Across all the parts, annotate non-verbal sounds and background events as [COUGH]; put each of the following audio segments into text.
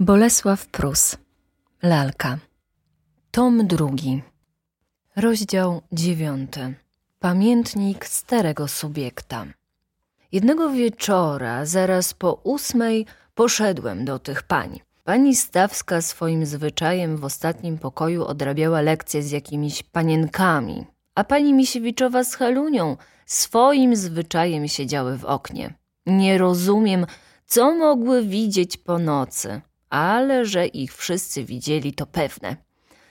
Bolesław Prus. Lalka. Tom drugi. Rozdział dziewiąty. Pamiętnik starego subiekta. Jednego wieczora, zaraz po ósmej, poszedłem do tych pań. Pani Stawska swoim zwyczajem w ostatnim pokoju odrabiała lekcje z jakimiś panienkami, a pani Misiewiczowa z Helunią swoim zwyczajem siedziały w oknie. Nie rozumiem, co mogły widzieć po nocy, ale że ich wszyscy widzieli, to pewne.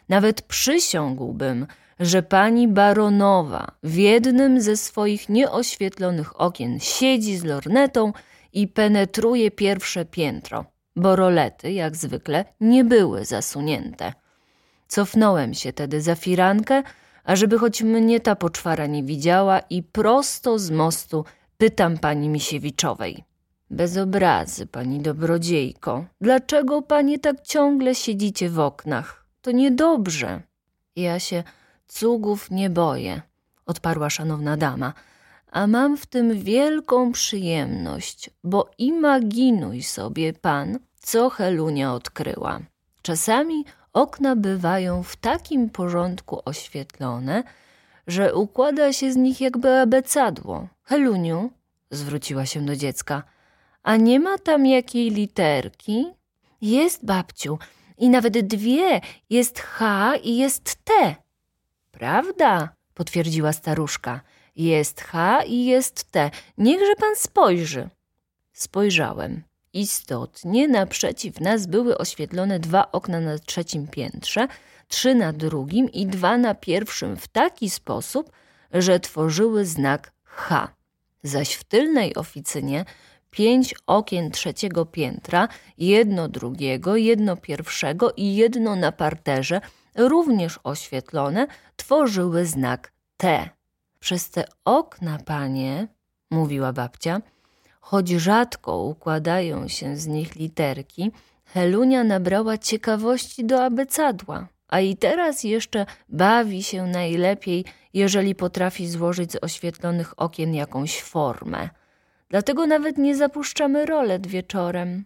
Nawet przysiągłbym, że pani baronowa w jednym ze swoich nieoświetlonych okien siedzi z lornetą i penetruje pierwsze piętro, bo rolety, jak zwykle, nie były zasunięte. Cofnąłem się tedy za firankę, ażeby choć mnie ta poczwara nie widziała i prosto z mostu pytam pani Misiewiczowej. Bez obrazy, pani dobrodziejko, dlaczego panie tak ciągle siedzicie w oknach? To niedobrze. Ja się cugów nie boję, odparła szanowna dama, a mam w tym wielką przyjemność, bo imaginuj sobie pan, co Helunia odkryła. Czasami okna bywają w takim porządku oświetlone, że układa się z nich jakby abecadło. Heluniu, zwróciła się do dziecka, a nie ma tam jakiej literki? Jest, babciu, i nawet dwie. Jest H i jest T. Prawda, potwierdziła staruszka. Jest H i jest T. Niechże pan spojrzy. Spojrzałem. Istotnie naprzeciw nas były oświetlone dwa okna na trzecim piętrze, trzy na drugim i dwa na pierwszym w taki sposób, że tworzyły znak H. Zaś w tylnej oficynie pięć okien trzeciego piętra, jedno drugiego, jedno pierwszego i jedno na parterze, również oświetlone, tworzyły znak T. Przez te okna, panie, mówiła babcia, choć rzadko układają się z nich literki, Helunia nabrała ciekawości do abecadła, a i teraz jeszcze bawi się najlepiej, jeżeli potrafi złożyć z oświetlonych okien jakąś formę. Dlatego nawet nie zapuszczamy rolet wieczorem.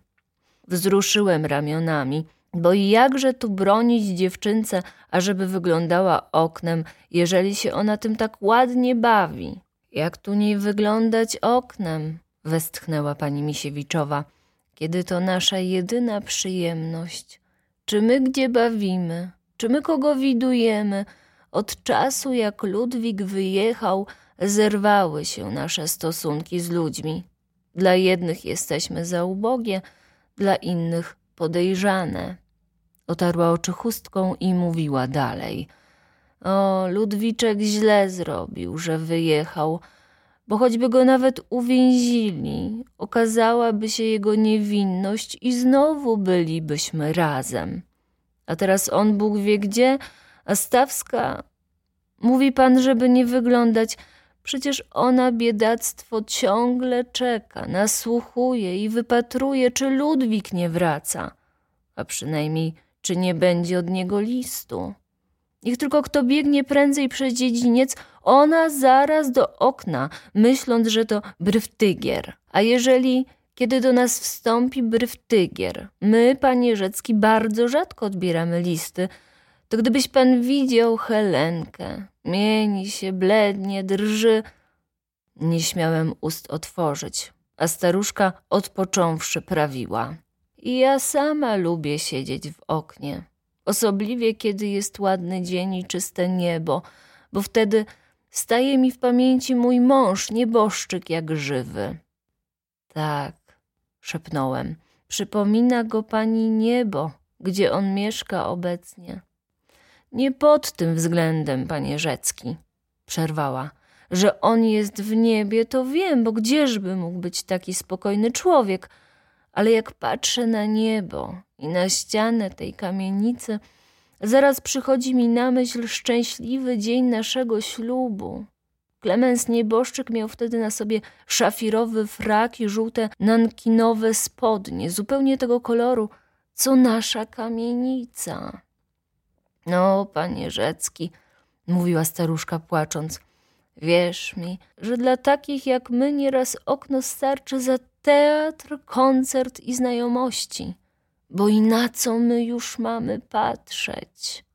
Wzruszyłem ramionami, bo jakże tu bronić dziewczynce, ażeby wyglądała oknem, jeżeli się ona tym tak ładnie bawi. Jak tu nie wyglądać oknem? westchnęła pani Misiewiczowa. Kiedy to nasza jedyna przyjemność. Czy my gdzie bawimy? Czy my kogo widujemy? Od czasu, jak Ludwik wyjechał, zerwały się nasze stosunki z ludźmi. Dla jednych jesteśmy za ubogie, dla innych podejrzane. Otarła oczy chustką i mówiła dalej. O, Ludwiczek źle zrobił, że wyjechał, bo choćby go nawet uwięzili, okazałaby się jego niewinność i znowu bylibyśmy razem. A teraz on Bóg wie gdzie, a Stawska... Mówi pan, żeby nie wyglądać Przecież ona biedactwo ciągle czeka, nasłuchuje i wypatruje, czy Ludwik nie wraca, a przynajmniej czy nie będzie od niego listu. Niech tylko kto biegnie prędzej przez dziedziniec, ona zaraz do okna, myśląc, że to bryftygier. A jeżeli, kiedy do nas wstąpi bryftygier, my, panie Rzecki, bardzo rzadko odbieramy listy, to gdybyś pan widział Helenkę, mieni się, blednie, drży. Nie śmiałem ust otworzyć, a staruszka odpocząwszy prawiła. I ja sama lubię siedzieć w oknie, osobliwie kiedy jest ładny dzień i czyste niebo, bo wtedy staje mi w pamięci mój mąż, nieboszczyk jak żywy. Tak, szepnąłem, przypomina go pani niebo, gdzie on mieszka obecnie. Nie pod tym względem, panie Rzecki, przerwała. Że on jest w niebie, to wiem, bo gdzieżby mógł być taki spokojny człowiek. Ale jak patrzę na niebo i na ścianę tej kamienicy, zaraz przychodzi mi na myśl szczęśliwy dzień naszego ślubu. Klemens Nieboszczyk miał wtedy na sobie szafirowy frak i żółte nankinowe spodnie, zupełnie tego koloru, co nasza kamienica. No, panie Rzecki, mówiła staruszka płacząc, wierz mi, że dla takich jak my nieraz okno starczy za teatr, koncert i znajomości. bo i na co my już mamy patrzeć?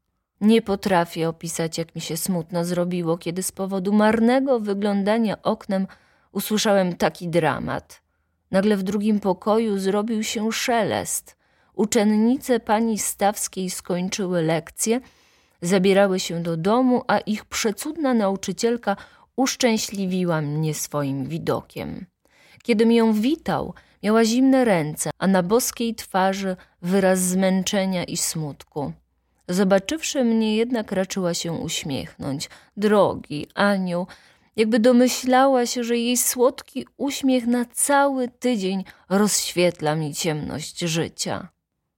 Nie potrafię opisać, jak mi się smutno zrobiło, kiedy z powodu marnego wyglądania oknem usłyszałem taki dramat. Nagle w drugim pokoju zrobił się szelest. Uczennice pani Stawskiej skończyły lekcje, zabierały się do domu, a ich przecudna nauczycielka uszczęśliwiła mnie swoim widokiem. Kiedym ją witał, miała zimne ręce, a na boskiej twarzy wyraz zmęczenia i smutku. Zobaczywszy mnie, jednak raczyła się uśmiechnąć. Drogi anioł, jakby domyślała się, że jej słodki uśmiech na cały tydzień rozświetla mi ciemność życia.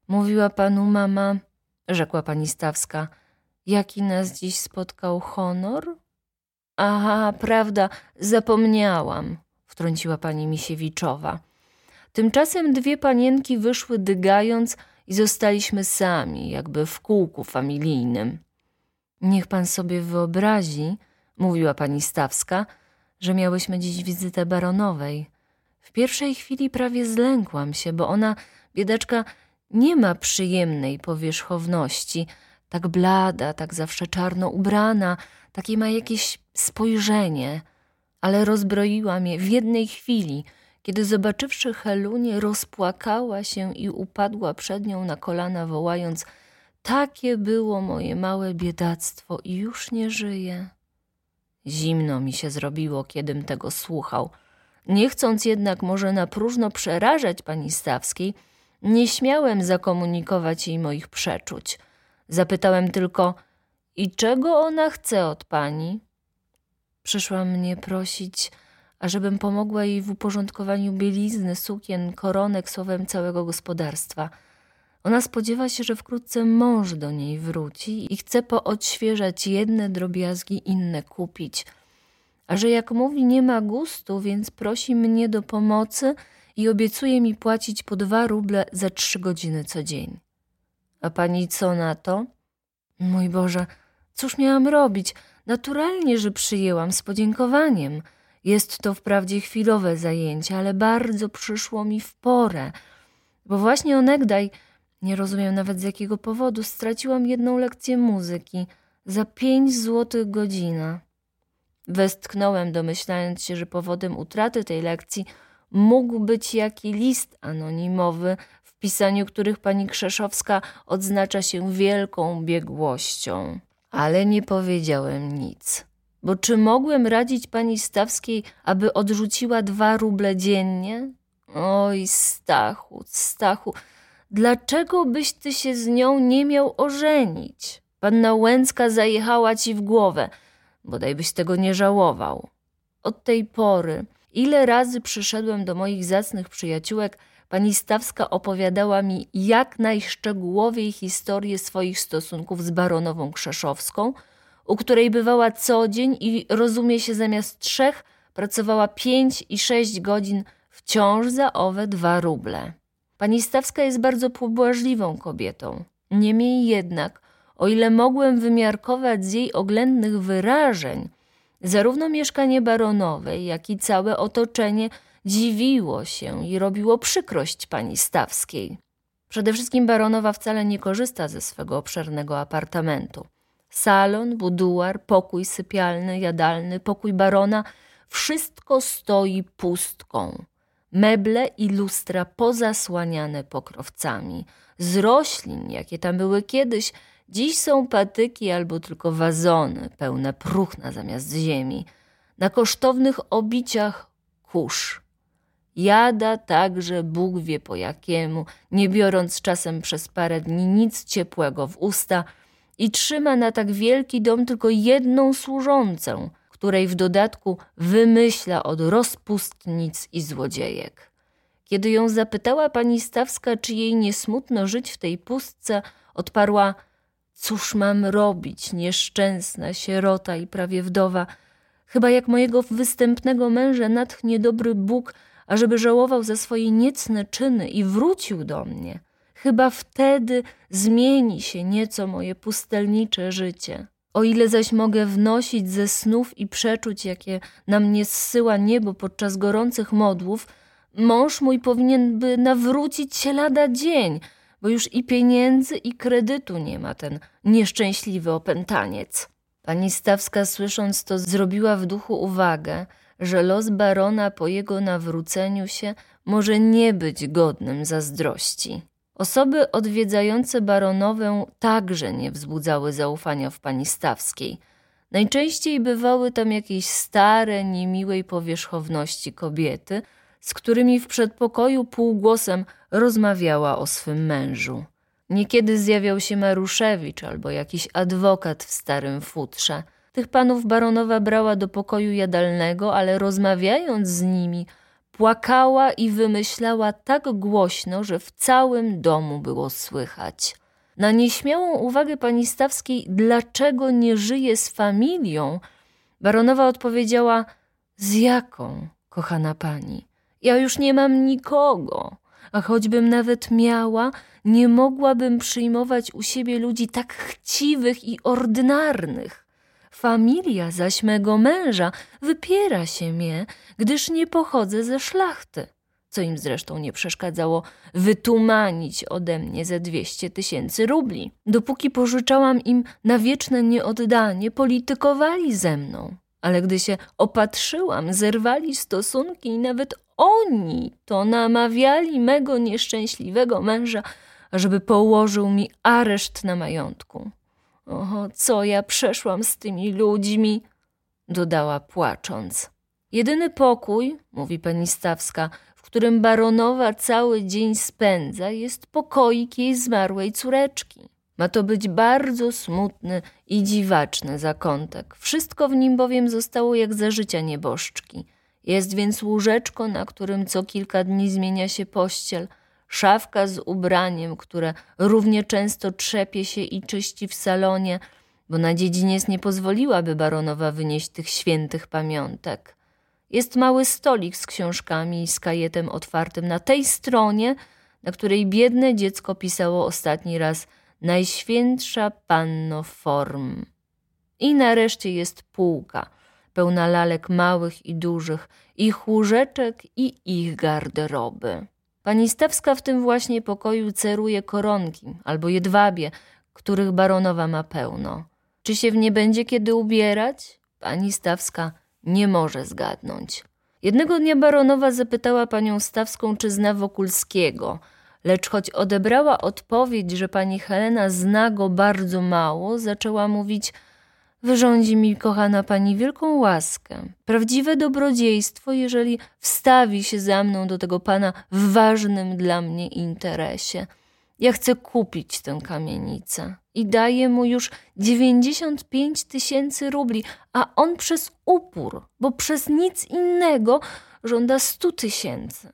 Mówiła panu mama, rzekła pani Stawska, jaki nas dziś spotkał honor? Aha, prawda, zapomniałam, wtrąciła pani Misiewiczowa. Tymczasem dwie panienki wyszły dygając i zostaliśmy sami, jakby w kółku familijnym. Niech pan sobie wyobrazi, mówiła pani Stawska, że miałyśmy dziś wizytę baronowej. W pierwszej chwili prawie zlękłam się, bo ona, biedaczka, nie ma przyjemnej powierzchowności, tak blada, tak zawsze czarno ubrana, takie ma jakieś spojrzenie, ale rozbroiła mnie w jednej chwili, kiedy zobaczywszy Helunię, rozpłakała się i upadła przed nią na kolana, wołając: Takie było moje małe biedactwo i już nie żyje. Zimno mi się zrobiło, kiedym tego słuchał. Nie chcąc jednak może na próżno przerażać pani Stawskiej, nie śmiałem zakomunikować jej moich przeczuć. Zapytałem tylko: I czego ona chce od pani? Przyszła mnie prosić, ażebym pomogła jej w uporządkowaniu bielizny, sukien, koronek, słowem całego gospodarstwa. Ona spodziewa się, że wkrótce mąż do niej wróci i chce poodświeżać jedne drobiazgi, inne kupić. A że jak mówi, nie ma gustu, więc prosi mnie do pomocy i obiecuje mi płacić po dwa ruble za trzy godziny co dzień. A pani co na to? Mój Boże, cóż miałam robić? Naturalnie, że przyjęłam z podziękowaniem. Jest to wprawdzie chwilowe zajęcie, ale bardzo przyszło mi w porę, bo właśnie onegdaj, nie rozumiem nawet z jakiego powodu, straciłam jedną lekcję muzyki za pięć złotych godzina. Westchnąłem, domyślając się, że powodem utraty tej lekcji mógł być jaki list anonimowy, w pisaniu których pani Krzeszowska odznacza się wielką biegłością. Ale nie powiedziałem nic. Bo czy mogłem radzić pani Stawskiej, aby odrzuciła dwa ruble dziennie? Oj, Stachu, Stachu, dlaczego byś ty się z nią nie miał ożenić? Panna Łęcka zajechała ci w głowę, bodaj byś tego nie żałował. Od tej pory, ile razy przyszedłem do moich zacnych przyjaciółek, pani Stawska opowiadała mi jak najszczegółowiej historię swoich stosunków z baronową Krzeszowską – u której bywała co dzień i rozumie się zamiast trzech pracowała pięć i sześć godzin wciąż za owe dwa ruble. Pani Stawska jest bardzo pobłażliwą kobietą. Niemniej jednak, o ile mogłem wymiarkować z jej oględnych wyrażeń, zarówno mieszkanie baronowej, jak i całe otoczenie dziwiło się i robiło przykrość pani Stawskiej. Przede wszystkim baronowa wcale nie korzysta ze swego obszernego apartamentu. Salon, buduar, pokój sypialny, jadalny, pokój barona wszystko stoi pustką. Meble i lustra pozasłaniane pokrowcami. Z roślin, jakie tam były kiedyś, dziś są patyki albo tylko wazony pełne próchna zamiast ziemi. Na kosztownych obiciach kurz. Jada także Bóg wie po jakiemu, nie biorąc czasem przez parę dni nic ciepłego w usta – i trzyma na tak wielki dom tylko jedną służącę, której w dodatku wymyśla od rozpustnic i złodziejek. Kiedy ją zapytała pani Stawska, czy jej nie smutno żyć w tej pustce, odparła: Cóż mam robić, nieszczęsna sierota i prawie wdowa? Chyba jak mojego występnego męża natchnie dobry Bóg, ażeby żałował za swoje niecne czyny i wrócił do mnie. Chyba wtedy zmieni się nieco moje pustelnicze życie. O ile zaś mogę wnosić ze snów i przeczuć, jakie na mnie zsyła niebo podczas gorących modłów, mąż mój powinien by nawrócić się lada dzień, bo już i pieniędzy, i kredytu nie ma ten nieszczęśliwy opętaniec. Pani Stawska, słysząc to, zrobiła w duchu uwagę, że los barona po jego nawróceniu się może nie być godnym zazdrości. Osoby odwiedzające baronowę także nie wzbudzały zaufania w pani Stawskiej. Najczęściej bywały tam jakieś stare, niemiłej powierzchowności kobiety, z którymi w przedpokoju półgłosem rozmawiała o swym mężu. Niekiedy zjawiał się Maruszewicz albo jakiś adwokat w starym futrze. Tych panów baronowa brała do pokoju jadalnego, ale rozmawiając z nimi, płakała i wymyślała tak głośno, że w całym domu było słychać. Na nieśmiałą uwagę pani Stawskiej, dlaczego nie żyje z familią, baronowa odpowiedziała: Z jaką, kochana pani? Ja już nie mam nikogo, a choćbym nawet miała, nie mogłabym przyjmować u siebie ludzi tak chciwych i ordynarnych. Familia zaś mego męża wypiera się mnie, gdyż nie pochodzę ze szlachty, co im zresztą nie przeszkadzało wytumanić ode mnie ze dwieście tysięcy rubli. Dopóki pożyczałam im na wieczne nieoddanie, politykowali ze mną. Ale gdy się opatrzyłam, zerwali stosunki i nawet oni to namawiali mego nieszczęśliwego męża, żeby położył mi areszt na majątku. Oho, co ja przeszłam z tymi ludźmi, dodała płacząc. Jedyny pokój, mówi pani Stawska, w którym baronowa cały dzień spędza, jest pokoik jej zmarłej córeczki. Ma to być bardzo smutny i dziwaczny zakątek. Wszystko w nim bowiem zostało jak za życia nieboszczki. Jest więc łóżeczko, na którym co kilka dni zmienia się pościel – szafka z ubraniem, które równie często trzepie się i czyści w salonie, bo na dziedziniec nie pozwoliłaby baronowa wynieść tych świętych pamiątek. Jest mały stolik z książkami i z kajetem otwartym na tej stronie, na której biedne dziecko pisało ostatni raz Najświętsza Panno Form. I nareszcie jest półka, pełna lalek małych i dużych, ich łóżeczek i ich garderoby. Pani Stawska w tym właśnie pokoju ceruje koronki albo jedwabie, których baronowa ma pełno. Czy się w nie będzie kiedy ubierać? Pani Stawska nie może zgadnąć. Jednego dnia baronowa zapytała panią Stawską, czy zna Wokulskiego, lecz choć odebrała odpowiedź, że pani Helena zna go bardzo mało, zaczęła mówić – Wyrządzi mi, kochana pani, wielką łaskę, prawdziwe dobrodziejstwo, jeżeli wstawi się za mną do tego pana w ważnym dla mnie interesie. Ja chcę kupić tę kamienicę i daję mu już dziewięćdziesiąt pięć tysięcy rubli, a on przez upór, bo przez nic innego żąda stu tysięcy.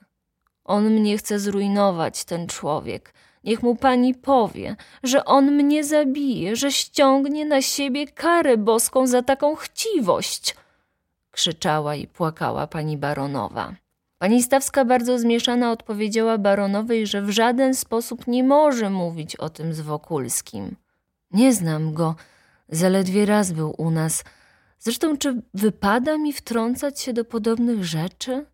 On mnie chce zrujnować, ten człowiek. Niech mu pani powie, że on mnie zabije, że ściągnie na siebie karę boską za taką chciwość. Krzyczała i płakała pani baronowa. Pani Stawska bardzo zmieszana odpowiedziała baronowej, że w żaden sposób nie może mówić o tym z Wokulskim. Nie znam go, zaledwie raz był u nas. Zresztą, czy wypada mi wtrącać się do podobnych rzeczy?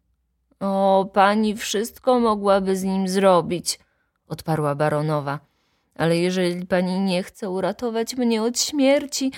O, pani wszystko mogłaby z nim zrobić – odparła baronowa. Ale jeżeli pani nie chce uratować mnie od śmierci,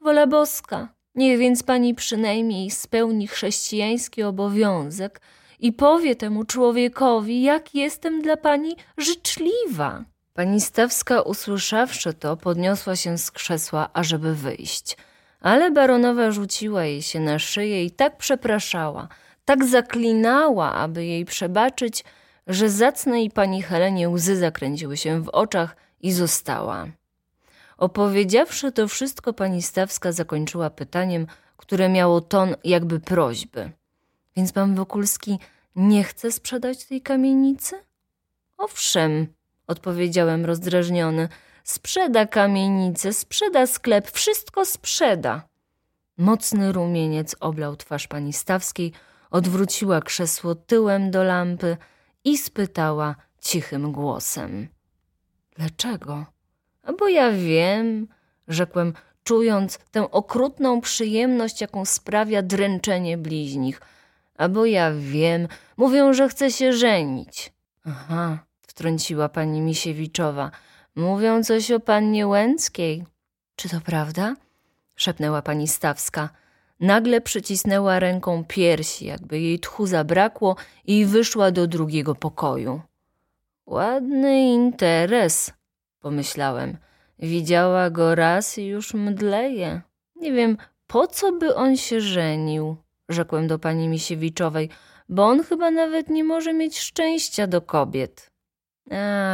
wola boska, niech więc pani przynajmniej spełni chrześcijański obowiązek i powie temu człowiekowi, jak jestem dla pani życzliwa. Pani Stawska, usłyszawszy to, podniosła się z krzesła, ażeby wyjść. Ale baronowa rzuciła jej się na szyję i tak przepraszała, tak zaklinała, aby jej przebaczyć, że zacnej pani Helenie łzy zakręciły się w oczach i została. Opowiedziawszy to wszystko, pani Stawska zakończyła pytaniem, które miało ton jakby prośby. Więc pan Wokulski nie chce sprzedać tej kamienicy? Owszem, odpowiedziałem rozdrażniony. Sprzeda kamienicę, sprzeda sklep, wszystko sprzeda. Mocny rumieniec oblał twarz pani Stawskiej, odwróciła krzesło tyłem do lampy, i spytała cichym głosem: Dlaczego? Bo ja wiem, rzekłem, czując tę okrutną przyjemność, jaką sprawia dręczenie bliźnich. A bo ja wiem, mówią, że chce się żenić. Aha, wtrąciła pani Misiewiczowa. Mówią coś o pannie Łęckiej. Czy to prawda? szepnęła pani Stawska. Nagle przycisnęła ręką piersi, jakby jej tchu zabrakło i wyszła do drugiego pokoju. Ładny interes, pomyślałem. Widziała go raz i już mdleje. Nie wiem, po co by on się żenił, rzekłem do pani Misiewiczowej, bo on chyba nawet nie może mieć szczęścia do kobiet.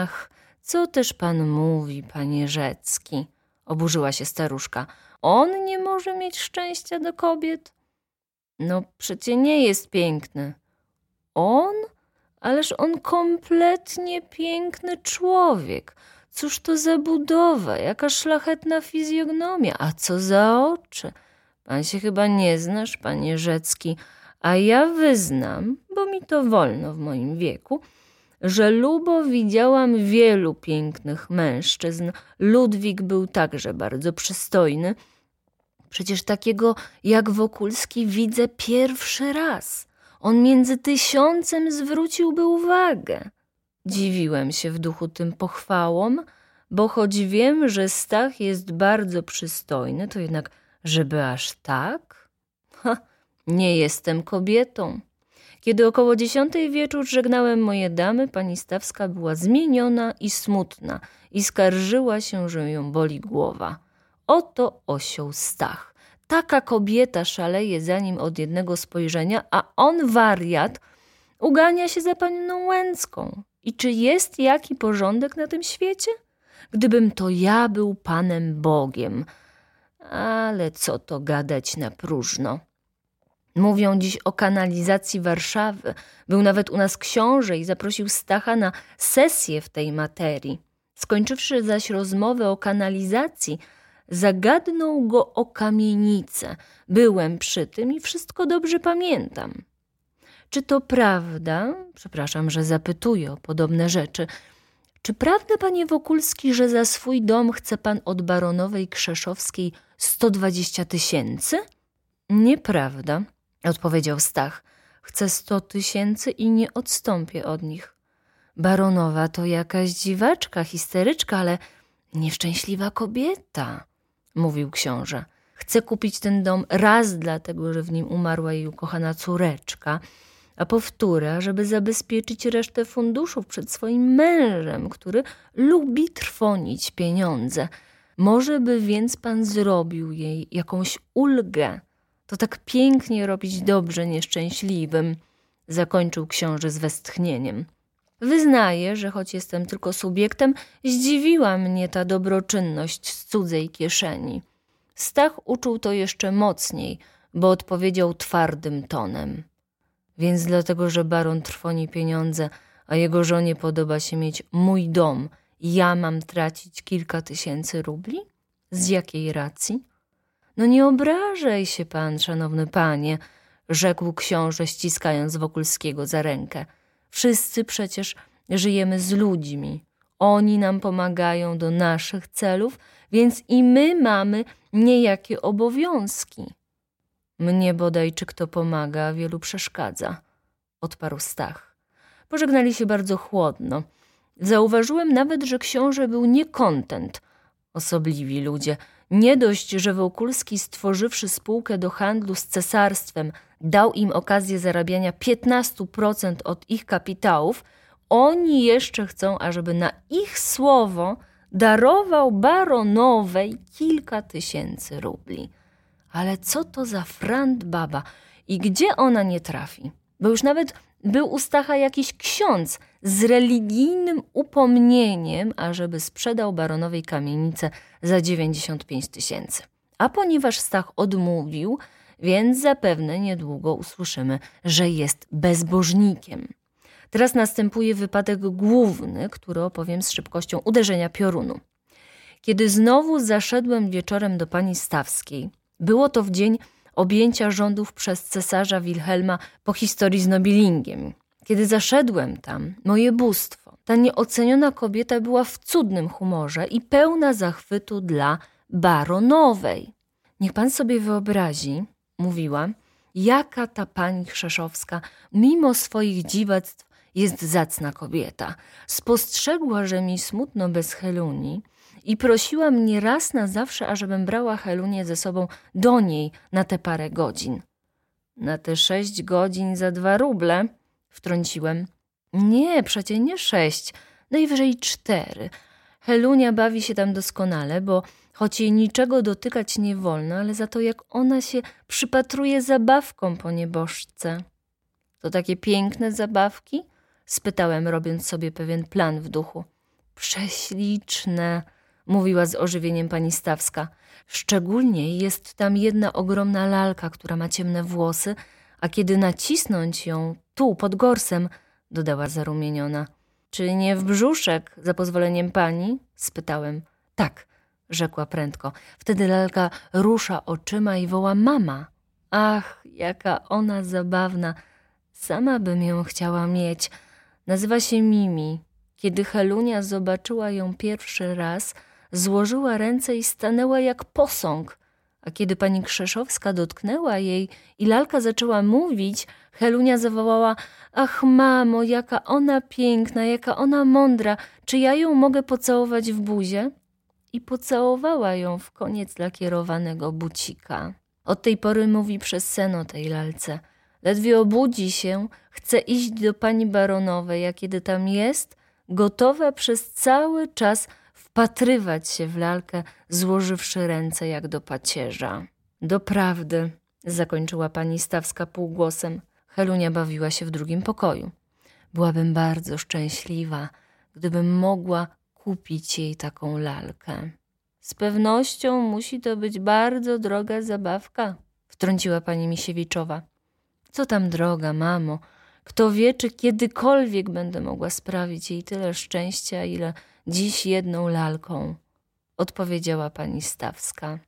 Ach, co też pan mówi, panie Rzecki? Oburzyła się staruszka. On nie może mieć szczęścia do kobiet? No przecie nie jest piękny. On? Ależ on kompletnie piękny człowiek. Cóż to za budowa, jaka szlachetna fizjognomia, a co za oczy. Pan się chyba nie znasz, panie Rzecki, a ja wyznam, bo mi to wolno w moim wieku, że lubo widziałam wielu pięknych mężczyzn. Ludwik był także bardzo przystojny. Przecież takiego jak Wokulski widzę pierwszy raz. On między tysiącem zwróciłby uwagę. Dziwiłem się w duchu tym pochwałom, bo choć wiem, że Stach jest bardzo przystojny, to jednak, żeby aż tak? Ha, nie jestem kobietą. Kiedy około dziesiątej wieczór żegnałem moje damy, pani Stawska była zmieniona i smutna i skarżyła się, że ją boli głowa. Oto osioł Stach. Taka kobieta szaleje za nim od jednego spojrzenia, a on, wariat, ugania się za panną Łęcką. I czy jest jaki porządek na tym świecie? Gdybym to ja był Panem Bogiem. Ale co to gadać na próżno? Mówią dziś o kanalizacji Warszawy. Był nawet u nas książę i zaprosił Stacha na sesję w tej materii. Skończywszy zaś rozmowę o kanalizacji, zagadnął go o kamienicę. Byłem przy tym i wszystko dobrze pamiętam. Czy to prawda? Przepraszam, że zapytuję o podobne rzeczy. Czy prawda, panie Wokulski, że za swój dom chce pan od baronowej Krzeszowskiej 120 tysięcy? Nieprawda, odpowiedział Stach. Chcę sto tysięcy i nie odstąpię od nich. Baronowa to jakaś dziwaczka, histeryczka, ale nieszczęśliwa kobieta, mówił książę. Chcę kupić ten dom raz dlatego, że w nim umarła jej ukochana córeczka, a powtóra, żeby zabezpieczyć resztę funduszów przed swoim mężem, który lubi trwonić pieniądze. Może by więc pan zrobił jej jakąś ulgę. To tak pięknie robić dobrze nieszczęśliwym, zakończył książę z westchnieniem. Wyznaję, że choć jestem tylko subiektem, zdziwiła mnie ta dobroczynność z cudzej kieszeni. Stach uczuł to jeszcze mocniej, bo odpowiedział twardym tonem. Więc dlatego, że baron trwoni pieniądze, a jego żonie podoba się mieć mój dom, ja mam tracić kilka tysięcy rubli? Z jakiej racji? No nie obrażaj się pan, szanowny panie, rzekł książę, ściskając Wokulskiego za rękę. Wszyscy przecież żyjemy z ludźmi. Oni nam pomagają do naszych celów, więc i my mamy niejakie obowiązki. Mnie bodaj, czy kto pomaga, wielu przeszkadza, odparł Stach. Pożegnali się bardzo chłodno. Zauważyłem nawet, że książę był niekontent. Osobliwi ludzie. Nie dość, że Wokulski, stworzywszy spółkę do handlu z cesarstwem, dał im okazję zarabiania 15% od ich kapitałów, oni jeszcze chcą, ażeby na ich słowo darował baronowej kilka tysięcy rubli. Ale co to za frant baba i gdzie ona nie trafi? Bo już nawet był u Stacha jakiś ksiądz z religijnym upomnieniem, ażeby sprzedał baronowej kamienicę za 95 tysięcy. A ponieważ Stach odmówił, więc zapewne niedługo usłyszymy, że jest bezbożnikiem. Teraz następuje wypadek główny, który opowiem z szybkością uderzenia piorunu. Kiedy znowu zaszedłem wieczorem do pani Stawskiej, było to w dzień objęcia rządów przez cesarza Wilhelma po historii z Nobilingiem. Kiedy zaszedłem tam, moje bóstwo, ta nieoceniona kobieta była w cudnym humorze i pełna zachwytu dla baronowej. Niech pan sobie wyobrazi, mówiła, jaka ta pani Krzeszowska, mimo swoich dziwactw, jest zacna kobieta. Spostrzegła, że mi smutno bez Heluni i prosiła mnie raz na zawsze, ażebym brała Helunię ze sobą do niej na te parę godzin. Na te sześć godzin za dwa ruble, wtrąciłem. Nie, przecie nie sześć, najwyżej cztery. Helunia bawi się tam doskonale, bo choć jej niczego dotykać nie wolno, ale za to jak ona się przypatruje zabawkom po nieboszce. To takie piękne zabawki? spytałem, robiąc sobie pewien plan w duchu. Prześliczne, mówiła z ożywieniem pani Stawska. Szczególnie jest tam jedna ogromna lalka, która ma ciemne włosy, a kiedy nacisnąć ją tu, pod gorsem, dodała zarumieniona. Czy nie w brzuszek, za pozwoleniem pani? spytałem. Tak, rzekła prędko. Wtedy lalka rusza oczyma i woła mama. Ach, jaka ona zabawna. Sama bym ją chciała mieć. Nazywa się Mimi. Kiedy Helunia zobaczyła ją pierwszy raz, złożyła ręce i stanęła jak posąg. A kiedy pani Krzeszowska dotknęła jej i lalka zaczęła mówić, Helunia zawołała: Ach, mamo, jaka ona piękna, jaka ona mądra, czy ja ją mogę pocałować w buzie? I pocałowała ją w koniec lakierowanego bucika. Od tej pory mówi przez sen o tej lalce. Ledwie obudzi się, chce iść do pani baronowej, a kiedy tam jest, gotowa przez cały czas wpatrywać się w lalkę, złożywszy ręce jak do pacierza. Doprawdy, zakończyła pani Stawska półgłosem, Helunia bawiła się w drugim pokoju. Byłabym bardzo szczęśliwa, gdybym mogła kupić jej taką lalkę. Z pewnością musi to być bardzo droga zabawka, wtrąciła pani Misiewiczowa. Co tam droga, mamo? Kto wie, czy kiedykolwiek będę mogła sprawić jej tyle szczęścia, ile dziś jedną lalką, odpowiedziała pani Stawska.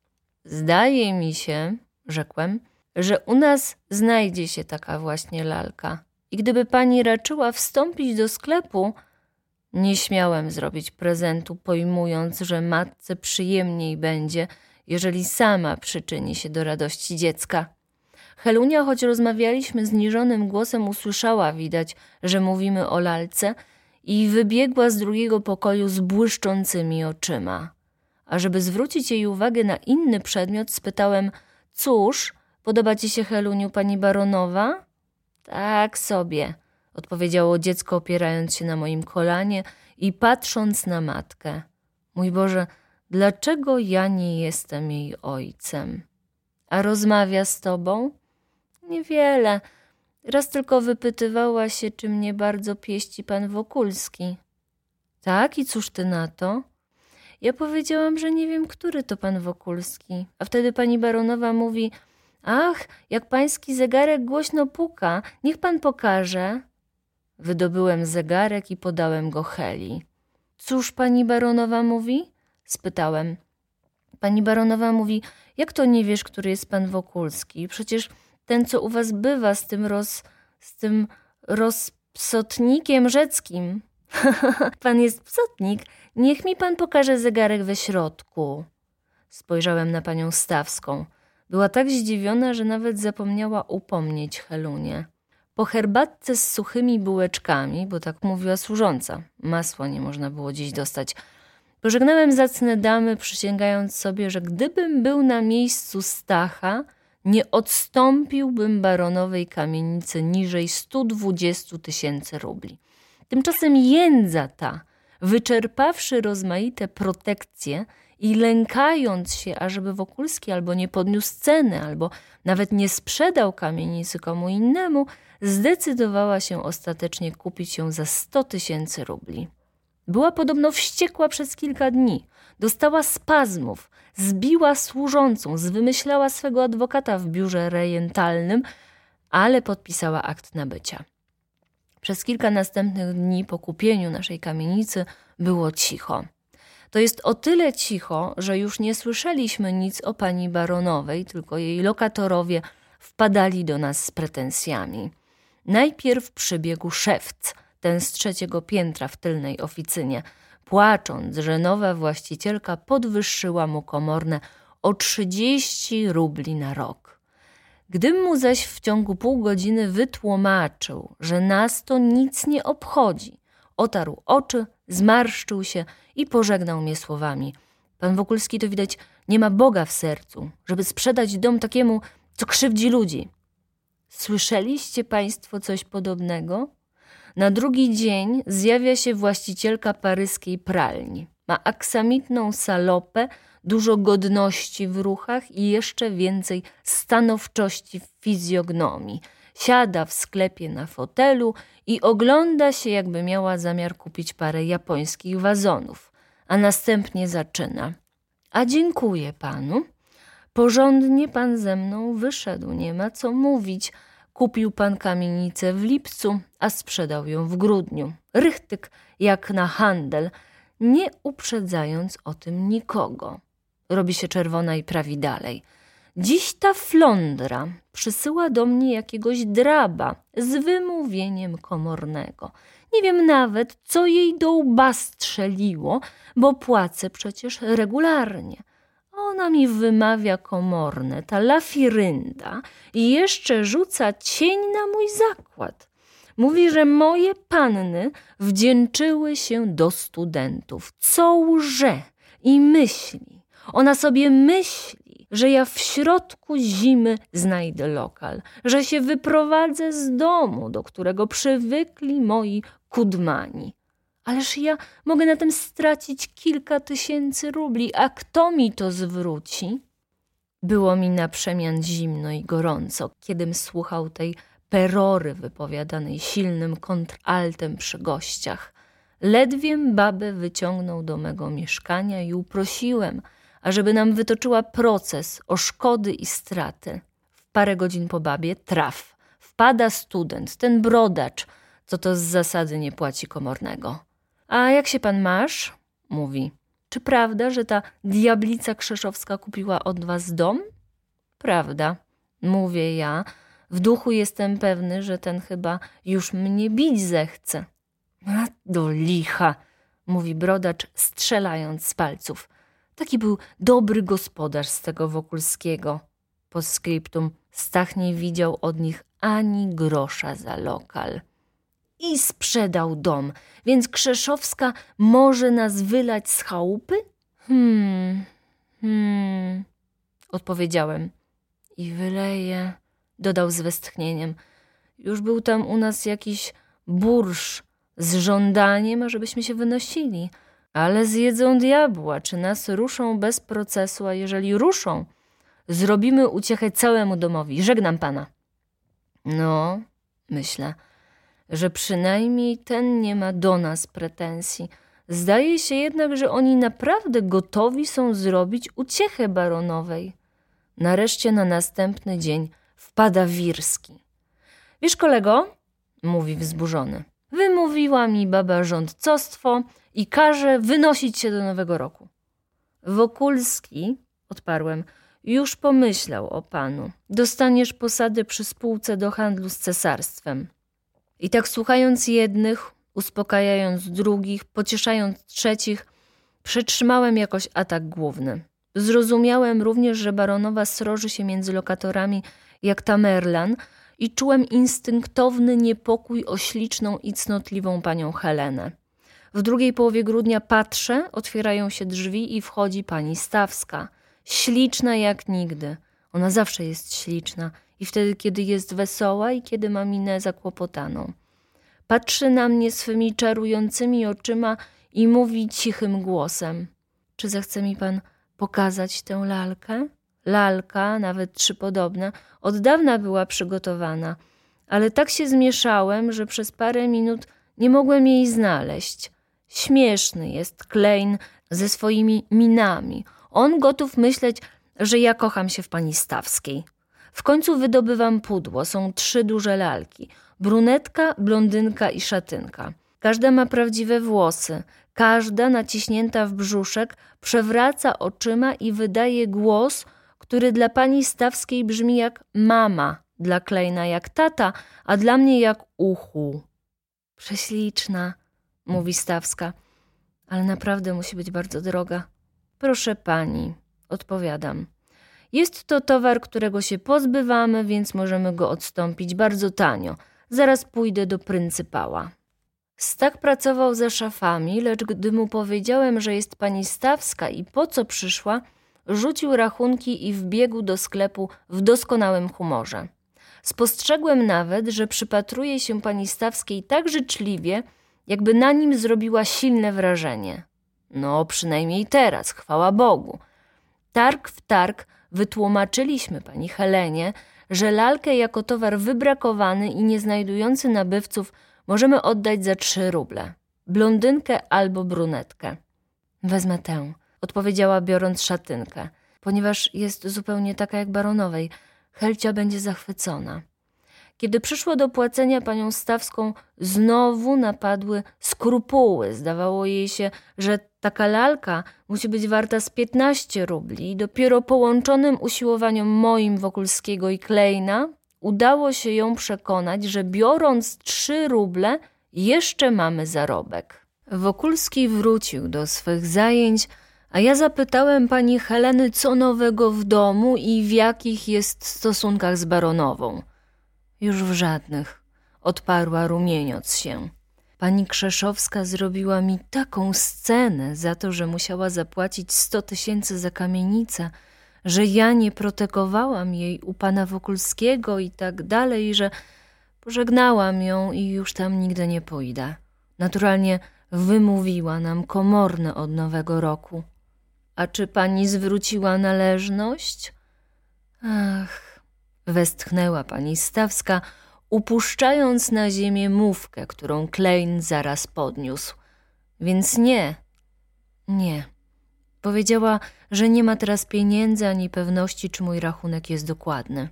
Zdaje mi się, rzekłem, że u nas znajdzie się taka właśnie lalka. I gdyby pani raczyła wstąpić do sklepu, nie śmiałem zrobić prezentu, pojmując, że matce przyjemniej będzie, jeżeli sama przyczyni się do radości dziecka. Helunia, choć rozmawialiśmy zniżonym głosem, usłyszała widać, że mówimy o lalce i wybiegła z drugiego pokoju z błyszczącymi oczyma. A żeby zwrócić jej uwagę na inny przedmiot, spytałem: Cóż, podoba ci się, Heluniu, pani baronowa? Tak sobie, odpowiedziało dziecko, opierając się na moim kolanie i patrząc na matkę. Mój Boże, dlaczego ja nie jestem jej ojcem? A rozmawia z tobą? Niewiele. Raz tylko wypytywała się, czy mnie bardzo pieści pan Wokulski. Tak, i cóż ty na to? Ja powiedziałam, że nie wiem, który to pan Wokulski. A wtedy pani baronowa mówi: Ach, jak pański zegarek głośno puka, niech pan pokaże. Wydobyłem zegarek i podałem go Heli. Cóż pani baronowa mówi? spytałem. Pani baronowa mówi: Jak to nie wiesz, który jest pan Wokulski? Przecież ten, co u was bywa z tym roz... z tym rozpsotnikiem rzeckim. [LAUGHS] pan jest psotnik. Niech mi pan pokaże zegarek we środku. Spojrzałem na panią Stawską. Była tak zdziwiona, że nawet zapomniała upomnieć Helunię. Po herbatce z suchymi bułeczkami, bo tak mówiła służąca, masła nie można było dziś dostać, pożegnałem zacne damy, przysięgając sobie, że gdybym był na miejscu Stacha, nie odstąpiłbym baronowej kamienicy niżej 120 tysięcy rubli. Tymczasem jędza ta, wyczerpawszy rozmaite protekcje i lękając się, ażeby Wokulski albo nie podniósł ceny, albo nawet nie sprzedał kamienicy komu innemu, zdecydowała się ostatecznie kupić ją za 100 tysięcy rubli. Była podobno wściekła przez kilka dni, dostała spazmów, zbiła służącą, zwymyślała swego adwokata w biurze rejentalnym, ale podpisała akt nabycia. Przez kilka następnych dni po kupieniu naszej kamienicy było cicho. To jest o tyle cicho, że już nie słyszeliśmy nic o pani baronowej, tylko jej lokatorowie wpadali do nas z pretensjami. Najpierw przybiegł szewc, ten z trzeciego piętra w tylnej oficynie – płacząc, że nowa właścicielka podwyższyła mu komorne o 30 rubli na rok. Gdym mu zaś w ciągu pół godziny wytłumaczył, że nas to nic nie obchodzi, otarł oczy, zmarszczył się i pożegnał mnie słowami. Pan Wokulski to widać nie ma Boga w sercu, żeby sprzedać dom takiemu, co krzywdzi ludzi. Słyszeliście państwo coś podobnego? Na drugi dzień zjawia się właścicielka paryskiej pralni. Ma aksamitną salopę, dużo godności w ruchach i jeszcze więcej stanowczości w fizjognomii. Siada w sklepie na fotelu i ogląda się, jakby miała zamiar kupić parę japońskich wazonów, a następnie zaczyna. A dziękuję panu. Porządnie pan ze mną wyszedł, nie ma co mówić. Kupił pan kamienicę w lipcu, a sprzedał ją w grudniu. Rychtyk jak na handel, nie uprzedzając o tym nikogo. Robi się czerwona i prawi dalej. Dziś ta flądra przysyła do mnie jakiegoś draba z wymówieniem komornego. Nie wiem nawet, co jej do łba strzeliło, bo płacę przecież regularnie. Ona mi wymawia komorne, ta lafirynda i jeszcze rzuca cień na mój zakład. Mówi, że moje panny wdzięczyły się do studentów. Co łże i myśli. Ona sobie myśli, że ja w środku zimy znajdę lokal, że się wyprowadzę z domu, do którego przywykli moi kudmani. Ależ ja mogę na tym stracić kilka tysięcy rubli, a kto mi to zwróci? Było mi na przemian zimno i gorąco, kiedym słuchał tej perory wypowiadanej silnym kontraltem przy gościach. Ledwiem babę wyciągnął do mego mieszkania i uprosiłem, ażeby nam wytoczyła proces o szkody i straty. W parę godzin po babie traf. Wpada student, ten brodacz, co to z zasady nie płaci komornego. A jak się pan masz? mówi. Czy prawda, że ta diablica krzeszowska kupiła od was dom? Prawda, mówię ja. W duchu jestem pewny, że ten chyba już mnie bić zechce. A do licha, mówi brodacz, strzelając z palców. Taki był dobry gospodarz z tego Wokulskiego. Po skryptum Stach nie widział od nich ani grosza za lokal i sprzedał dom, więc Krzeszowska może nas wylać z chałupy? Hmm, hmm, odpowiedziałem. I wyleje, dodał z westchnieniem. Już był tam u nas jakiś bursz z żądaniem, ażebyśmy się wynosili. Ale zjedzą diabła, czy nas ruszą bez procesu, a jeżeli ruszą, zrobimy uciechę całemu domowi. Żegnam pana. No, myślę że przynajmniej ten nie ma do nas pretensji. Zdaje się jednak, że oni naprawdę gotowi są zrobić uciechę baronowej. Nareszcie na następny dzień wpada Wirski. Wiesz, kolego, mówi wzburzony, wymówiła mi baba rządcostwo i każe wynosić się do nowego roku. Wokulski, odparłem, już pomyślał o panu. Dostaniesz posady przy spółce do handlu z cesarstwem. I tak słuchając jednych, uspokajając drugich, pocieszając trzecich, przetrzymałem jakoś atak główny. Zrozumiałem również, że baronowa sroży się między lokatorami jak Tamerlan i czułem instynktowny niepokój o śliczną i cnotliwą panią Helenę. W drugiej połowie grudnia patrzę, otwierają się drzwi i wchodzi pani Stawska. Śliczna jak nigdy. Ona zawsze jest śliczna i wtedy, kiedy jest wesoła i kiedy ma minę zakłopotaną. Patrzy na mnie swymi czarującymi oczyma i mówi cichym głosem: Czy zechce mi pan pokazać tę lalkę? Lalka, nawet trzypodobna, od dawna była przygotowana, ale tak się zmieszałem, że przez parę minut nie mogłem jej znaleźć. Śmieszny jest Klein ze swoimi minami. On gotów myśleć, że ja kocham się w pani Stawskiej. W końcu wydobywam pudło. Są trzy duże lalki. Brunetka, blondynka i szatynka. Każda ma prawdziwe włosy. Każda naciśnięta w brzuszek przewraca oczyma i wydaje głos, który dla pani Stawskiej brzmi jak mama, dla Klejna jak tata, a dla mnie jak uchu. Prześliczna, mówi Stawska, ale naprawdę musi być bardzo droga. Proszę pani, odpowiadam. Jest to towar, którego się pozbywamy, więc możemy go odstąpić bardzo tanio. Zaraz pójdę do pryncypała. Stak pracował za szafami, lecz gdy mu powiedziałem, że jest pani Stawska i po co przyszła, rzucił rachunki i wbiegł do sklepu w doskonałym humorze. Spostrzegłem nawet, że przypatruje się pani Stawskiej tak życzliwie, jakby na nim zrobiła silne wrażenie. No, przynajmniej teraz, chwała Bogu. Targ w targ wytłumaczyliśmy pani Helenie, że lalkę jako towar wybrakowany i nie znajdujący nabywców możemy oddać za trzy ruble. Blondynkę albo brunetkę. Wezmę tę, odpowiedziała biorąc szatynkę, ponieważ jest zupełnie taka jak baronowej. Helcia będzie zachwycona. Kiedy przyszło do płacenia panią Stawską, znowu napadły skrupuły. Zdawało jej się, że taka lalka musi być warta z 15 rubli i dopiero połączonym usiłowaniom moim Wokulskiego i Klejna udało się ją przekonać, że biorąc trzy ruble jeszcze mamy zarobek. Wokulski wrócił do swych zajęć, a ja zapytałem pani Heleny, co nowego w domu i w jakich jest stosunkach z baronową. Już w żadnych, odparła rumieniąc się. Pani Krzeszowska zrobiła mi taką scenę za to, że musiała zapłacić sto tysięcy za kamienicę, że ja nie protekowałam jej u pana Wokulskiego i tak dalej, że pożegnałam ją i już tam nigdy nie pójdę. Naturalnie wymówiła nam komorne od nowego roku. A czy pani zwróciła należność? Ach, westchnęła pani Stawska, upuszczając na ziemię mówkę, którą Klein zaraz podniósł. Więc nie, nie. Powiedziała, że nie ma teraz pieniędzy ani pewności, czy mój rachunek jest dokładny.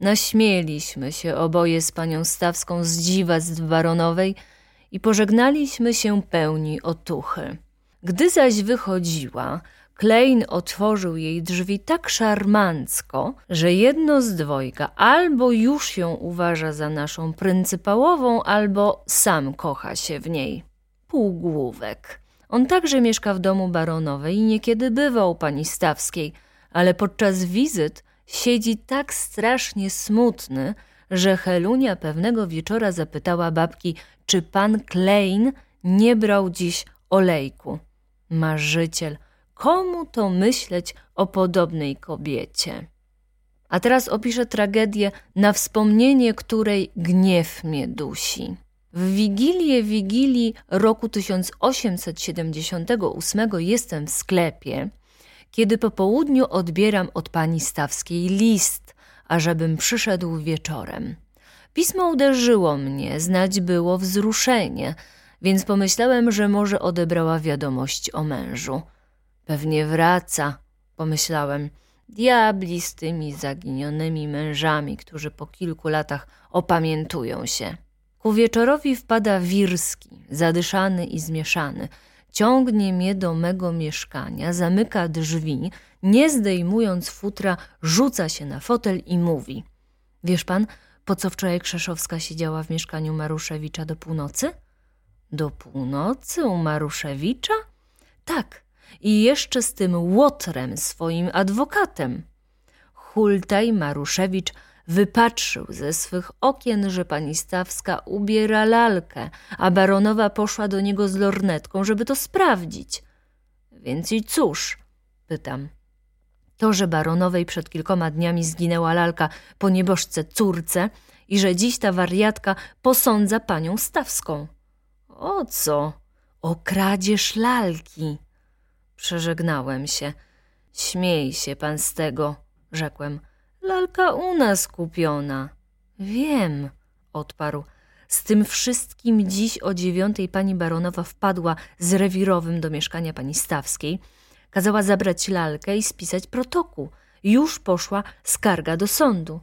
Naśmieliśmy się oboje z panią Stawską z dziwactw baronowej i pożegnaliśmy się pełni otuchy. Gdy zaś wychodziła, Klein otworzył jej drzwi tak szarmancko, że jedno z dwojga albo już ją uważa za naszą pryncypałową, albo sam kocha się w niej. Półgłówek. On także mieszka w domu baronowej i niekiedy bywa u pani Stawskiej, ale podczas wizyt siedzi tak strasznie smutny, że Helunia pewnego wieczora zapytała babki, czy pan Klein nie brał dziś olejku. Marzyciel, komu to myśleć o podobnej kobiecie? A teraz opiszę tragedię, na wspomnienie której gniew mnie dusi. W Wigilię Wigilii roku 1878 jestem w sklepie, kiedy po południu odbieram od pani Stawskiej list, ażebym przyszedł wieczorem. Pismo uderzyło mnie, znać było wzruszenie, więc pomyślałem, że może odebrała wiadomość o mężu. Pewnie wraca, pomyślałem. Diabli z tymi zaginionymi mężami, którzy po kilku latach opamiętują się. Ku wieczorowi wpada Wirski, zadyszany i zmieszany. Ciągnie mnie do mego mieszkania, zamyka drzwi, nie zdejmując futra, rzuca się na fotel i mówi: Wiesz pan, po co wczoraj Krzeszowska siedziała w mieszkaniu Maruszewicza do północy? Do północy u Maruszewicza? Tak, i jeszcze z tym łotrem swoim adwokatem. Hultaj Maruszewicz Wypatrzył ze swych okien, że pani Stawska ubiera lalkę, a baronowa poszła do niego z lornetką, żeby to sprawdzić. Więc i cóż? pytam. To, że baronowej przed kilkoma dniami zginęła lalka po nieboszce córce i że dziś ta wariatka posądza panią Stawską. O co? O kradzież lalki. Przeżegnałem się. Śmiej się pan z tego, rzekłem. Lalka u nas kupiona. Wiem, odparł. Z tym wszystkim dziś o dziewiątej pani baronowa wpadła z rewirowym do mieszkania pani Stawskiej. Kazała zabrać lalkę i spisać protokół. Już poszła skarga do sądu.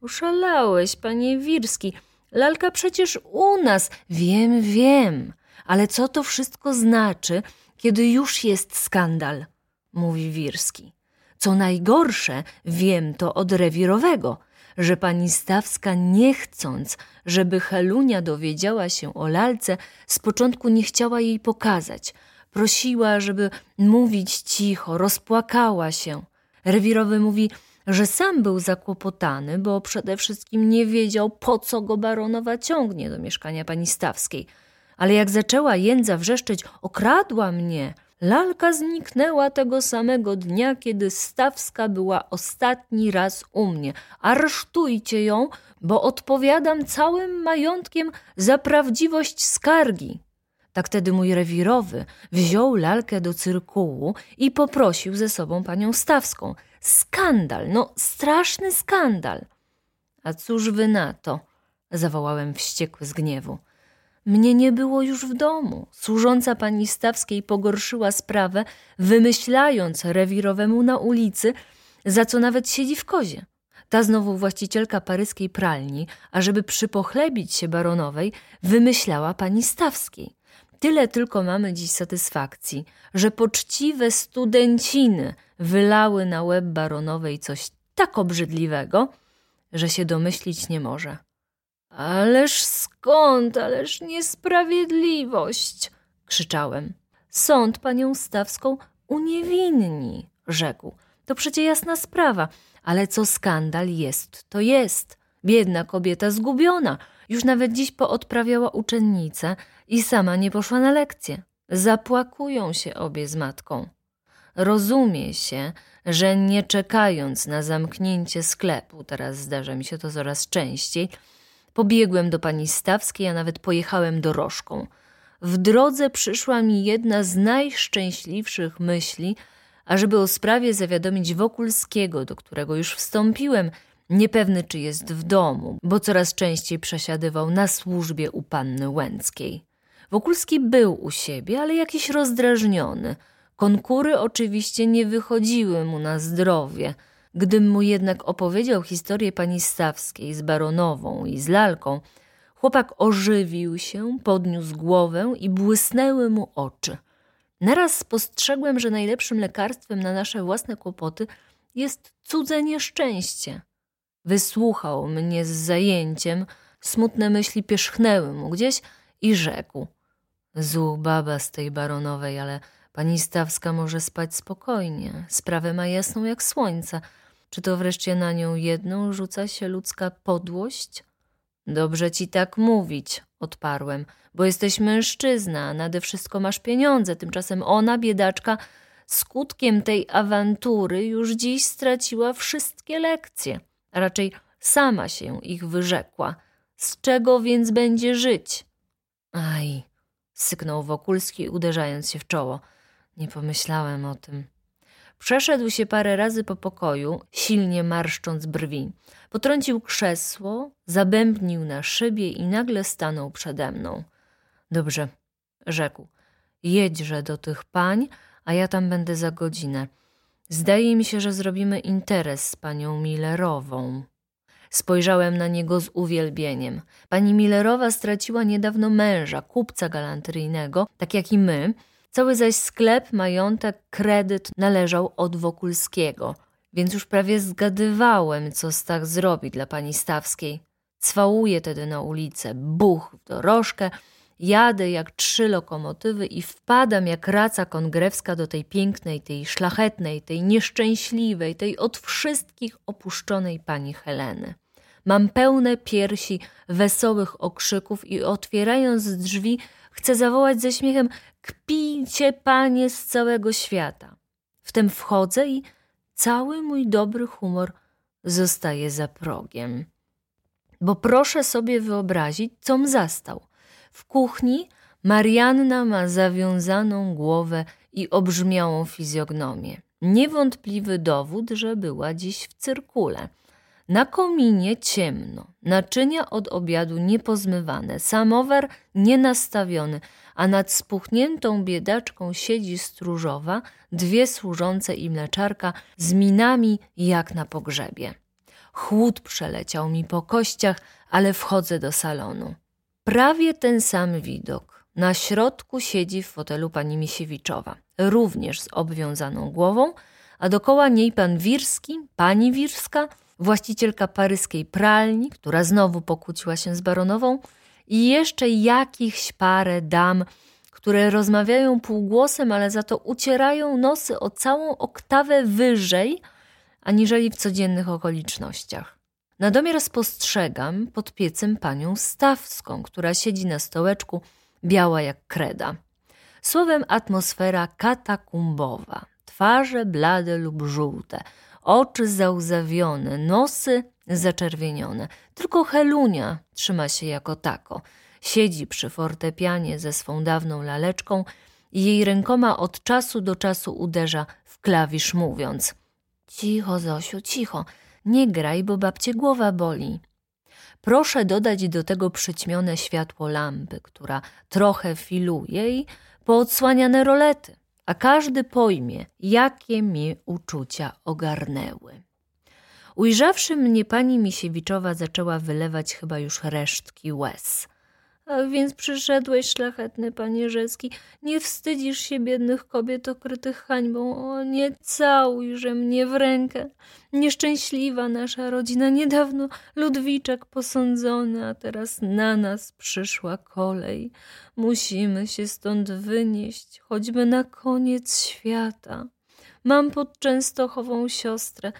Uszalałeś, panie Wirski. Lalka przecież u nas. Wiem, wiem. Ale co to wszystko znaczy, kiedy już jest skandal? Mówi Wirski. Co najgorsze, wiem to od rewirowego, że pani Stawska nie chcąc, żeby Helunia dowiedziała się o lalce, z początku nie chciała jej pokazać. Prosiła, żeby mówić cicho, rozpłakała się. Rewirowy mówi, że sam był zakłopotany, bo przede wszystkim nie wiedział, po co go baronowa ciągnie do mieszkania pani Stawskiej. Ale jak zaczęła jędza wrzeszczeć, okradła mnie, lalka zniknęła tego samego dnia, kiedy Stawska była ostatni raz u mnie. Aresztujcie ją, bo odpowiadam całym majątkiem za prawdziwość skargi. Tak tedy mój rewirowy wziął lalkę do cyrkułu i poprosił ze sobą panią Stawską. Skandal, no straszny skandal. A cóż wy na to? zawołałem wściekły z gniewu. Mnie nie było już w domu. Służąca pani Stawskiej pogorszyła sprawę, wymyślając rewirowemu na ulicy, za co nawet siedzi w kozie. Ta znowu właścicielka paryskiej pralni, ażeby przypochlebić się baronowej, wymyślała pani Stawskiej. Tyle tylko mamy dziś satysfakcji, że poczciwe studenciny wylały na łeb baronowej coś tak obrzydliwego, że się domyślić nie może. Ależ skąd, ależ niesprawiedliwość! krzyczałem. Sąd panią Stawską uniewinni, rzekł. To przecie jasna sprawa, ale co skandal jest, to jest. Biedna kobieta zgubiona. Już nawet dziś poodprawiała uczennicę i sama nie poszła na lekcję. Zapłakują się obie z matką. Rozumie się, że nie czekając na zamknięcie sklepu, teraz zdarza mi się to coraz częściej, pobiegłem do pani Stawskiej, a nawet pojechałem dorożką. W drodze przyszła mi jedna z najszczęśliwszych myśli, ażeby o sprawie zawiadomić Wokulskiego, do którego już wstąpiłem, niepewny czy jest w domu, bo coraz częściej przesiadywał na służbie u panny Łęckiej. Wokulski był u siebie, ale jakiś rozdrażniony. Konkury oczywiście nie wychodziły mu na zdrowie. Gdym mu jednak opowiedział historię pani Stawskiej z baronową i z lalką, chłopak ożywił się, podniósł głowę i błysnęły mu oczy. Naraz spostrzegłem, że najlepszym lekarstwem na nasze własne kłopoty jest cudze nieszczęście. Wysłuchał mnie z zajęciem, smutne myśli pierzchnęły mu gdzieś i rzekł: Złu baba z tej baronowej, ale pani Stawska może spać spokojnie. Sprawę ma jasną jak słońce. Czy to wreszcie na nią jedną rzuca się ludzka podłość? Dobrze ci tak mówić, odparłem, bo jesteś mężczyzna, nade wszystko masz pieniądze. Tymczasem ona, biedaczka, skutkiem tej awantury już dziś straciła wszystkie lekcje, a raczej sama się ich wyrzekła. Z czego więc będzie żyć? Aj, syknął Wokulski, uderzając się w czoło. Nie pomyślałem o tym. Przeszedł się parę razy po pokoju, silnie marszcząc brwi. Potrącił krzesło, zabębnił na szybie i nagle stanął przede mną. Dobrze, rzekł. Jedźże do tych pań, a ja tam będę za godzinę. Zdaje mi się, że zrobimy interes z panią Millerową. Spojrzałem na niego z uwielbieniem. Pani Millerowa straciła niedawno męża, kupca galanteryjnego, tak jak i my. Cały zaś sklep, majątek, kredyt należał od Wokulskiego, więc już prawie zgadywałem, co Stach zrobi dla pani Stawskiej. Cwałuję tedy na ulicę, buch w dorożkę, jadę jak trzy lokomotywy i wpadam jak raca kongrewska do tej pięknej, tej szlachetnej, tej nieszczęśliwej, tej od wszystkich opuszczonej pani Heleny. Mam pełne piersi wesołych okrzyków i otwierając drzwi, chcę zawołać ze śmiechem: Kpijcie, panie z całego świata. Wtem wchodzę i cały mój dobry humor zostaje za progiem. Bo proszę sobie wyobrazić, com zastał. W kuchni Marianna ma zawiązaną głowę i obrzmiałą fizjognomię. Niewątpliwy dowód, że była dziś w cyrkule – na kominie ciemno, naczynia od obiadu niepozmywane, samowar nienastawiony, a nad spuchniętą biedaczką siedzi stróżowa, dwie służące i mleczarka z minami jak na pogrzebie. Chłód przeleciał mi po kościach, ale wchodzę do salonu. Prawie ten sam widok. Na środku siedzi w fotelu pani Misiewiczowa, również z obwiązaną głową, a dokoła niej pan Wirski, pani Wirska – właścicielka paryskiej pralni, która znowu pokłóciła się z baronową, i jeszcze jakichś parę dam, które rozmawiają półgłosem, ale za to ucierają nosy o całą oktawę wyżej, aniżeli w codziennych okolicznościach. Na domiar spostrzegam pod piecem panią Stawską, która siedzi na stołeczku, biała jak kreda. Słowem atmosfera katakumbowa. Twarze blade lub żółte, oczy załzawione, nosy zaczerwienione. Tylko Helunia trzyma się jako tako. Siedzi przy fortepianie ze swą dawną laleczką i jej rękoma od czasu do czasu uderza w klawisz, mówiąc: Cicho, Zosiu, cicho, nie graj, bo babcie głowa boli. Proszę dodać do tego przyćmione światło lampy, która trochę filuje i poodsłaniane rolety, a każdy pojmie, jakie mnie uczucia ogarnęły. Ujrzawszy mnie, pani Misiewiczowa zaczęła wylewać chyba już resztki łez. A więc przyszedłeś, szlachetny panie Rzecki, nie wstydzisz się biednych kobiet okrytych hańbą. O, nie całujże mnie w rękę. Nieszczęśliwa nasza rodzina, niedawno Ludwiczek posądzony, a teraz na nas przyszła kolej. Musimy się stąd wynieść, choćby na koniec świata. Mam pod Częstochową siostrę,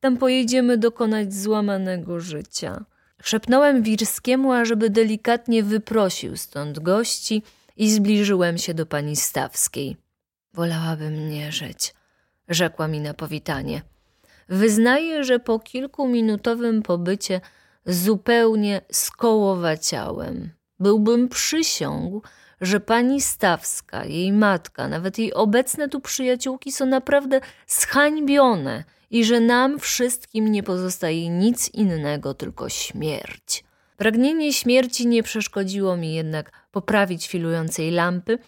tam pojedziemy dokonać złamanego życia. Szepnąłem Wirskiemu, ażeby delikatnie wyprosił stąd gości i zbliżyłem się do pani Stawskiej. Wolałabym nie żyć, rzekła mi na powitanie. Wyznaję, że po kilkuminutowym pobycie zupełnie skołowaciałem. Byłbym przysiągł, że pani Stawska, jej matka, nawet jej obecne tu przyjaciółki są naprawdę zhańbione i że nam wszystkim nie pozostaje nic innego, tylko śmierć. Pragnienie śmierci nie przeszkodziło mi jednak poprawić filującej lampy,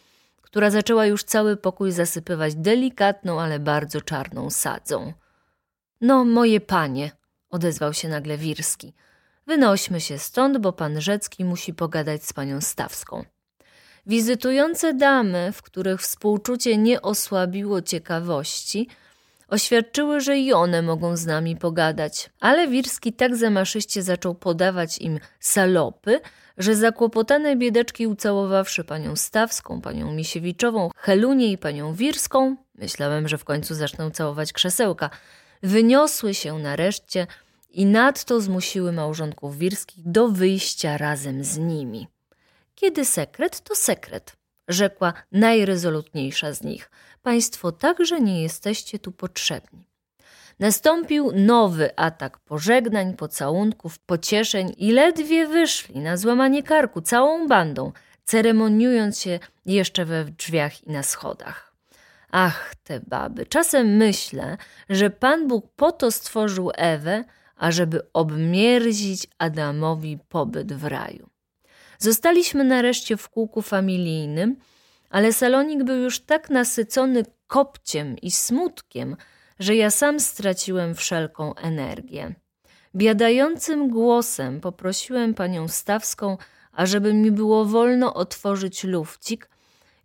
która zaczęła już cały pokój zasypywać delikatną, ale bardzo czarną sadzą. No, moje panie, odezwał się nagle Wirski. Wynośmy się stąd, bo pan Rzecki musi pogadać z panią Stawską. Wizytujące damy, w których współczucie nie osłabiło ciekawości, oświadczyły, że i one mogą z nami pogadać. Ale Wirski tak zamaszyście zaczął podawać im salopy, że zakłopotane biedeczki ucałowawszy panią Stawską, panią Misiewiczową, Helunię i panią Wirską, myślałem, że w końcu zaczną całować krzesełka, wyniosły się nareszcie i nadto zmusiły małżonków Wirskich do wyjścia razem z nimi. Kiedy sekret, to sekret, rzekła najrezolutniejsza z nich. Państwo także nie jesteście tu potrzebni. Nastąpił nowy atak pożegnań, pocałunków, pocieszeń i ledwie wyszli na złamanie karku całą bandą, ceremoniując się jeszcze we drzwiach i na schodach. Ach, te baby, czasem myślę, że Pan Bóg po to stworzył Ewę, ażeby obmierzić Adamowi pobyt w raju. Zostaliśmy nareszcie w kółku familijnym, ale salonik był już tak nasycony kopciem i smutkiem, że ja sam straciłem wszelką energię. Biadającym głosem poprosiłem panią Stawską, ażeby mi było wolno otworzyć lufcik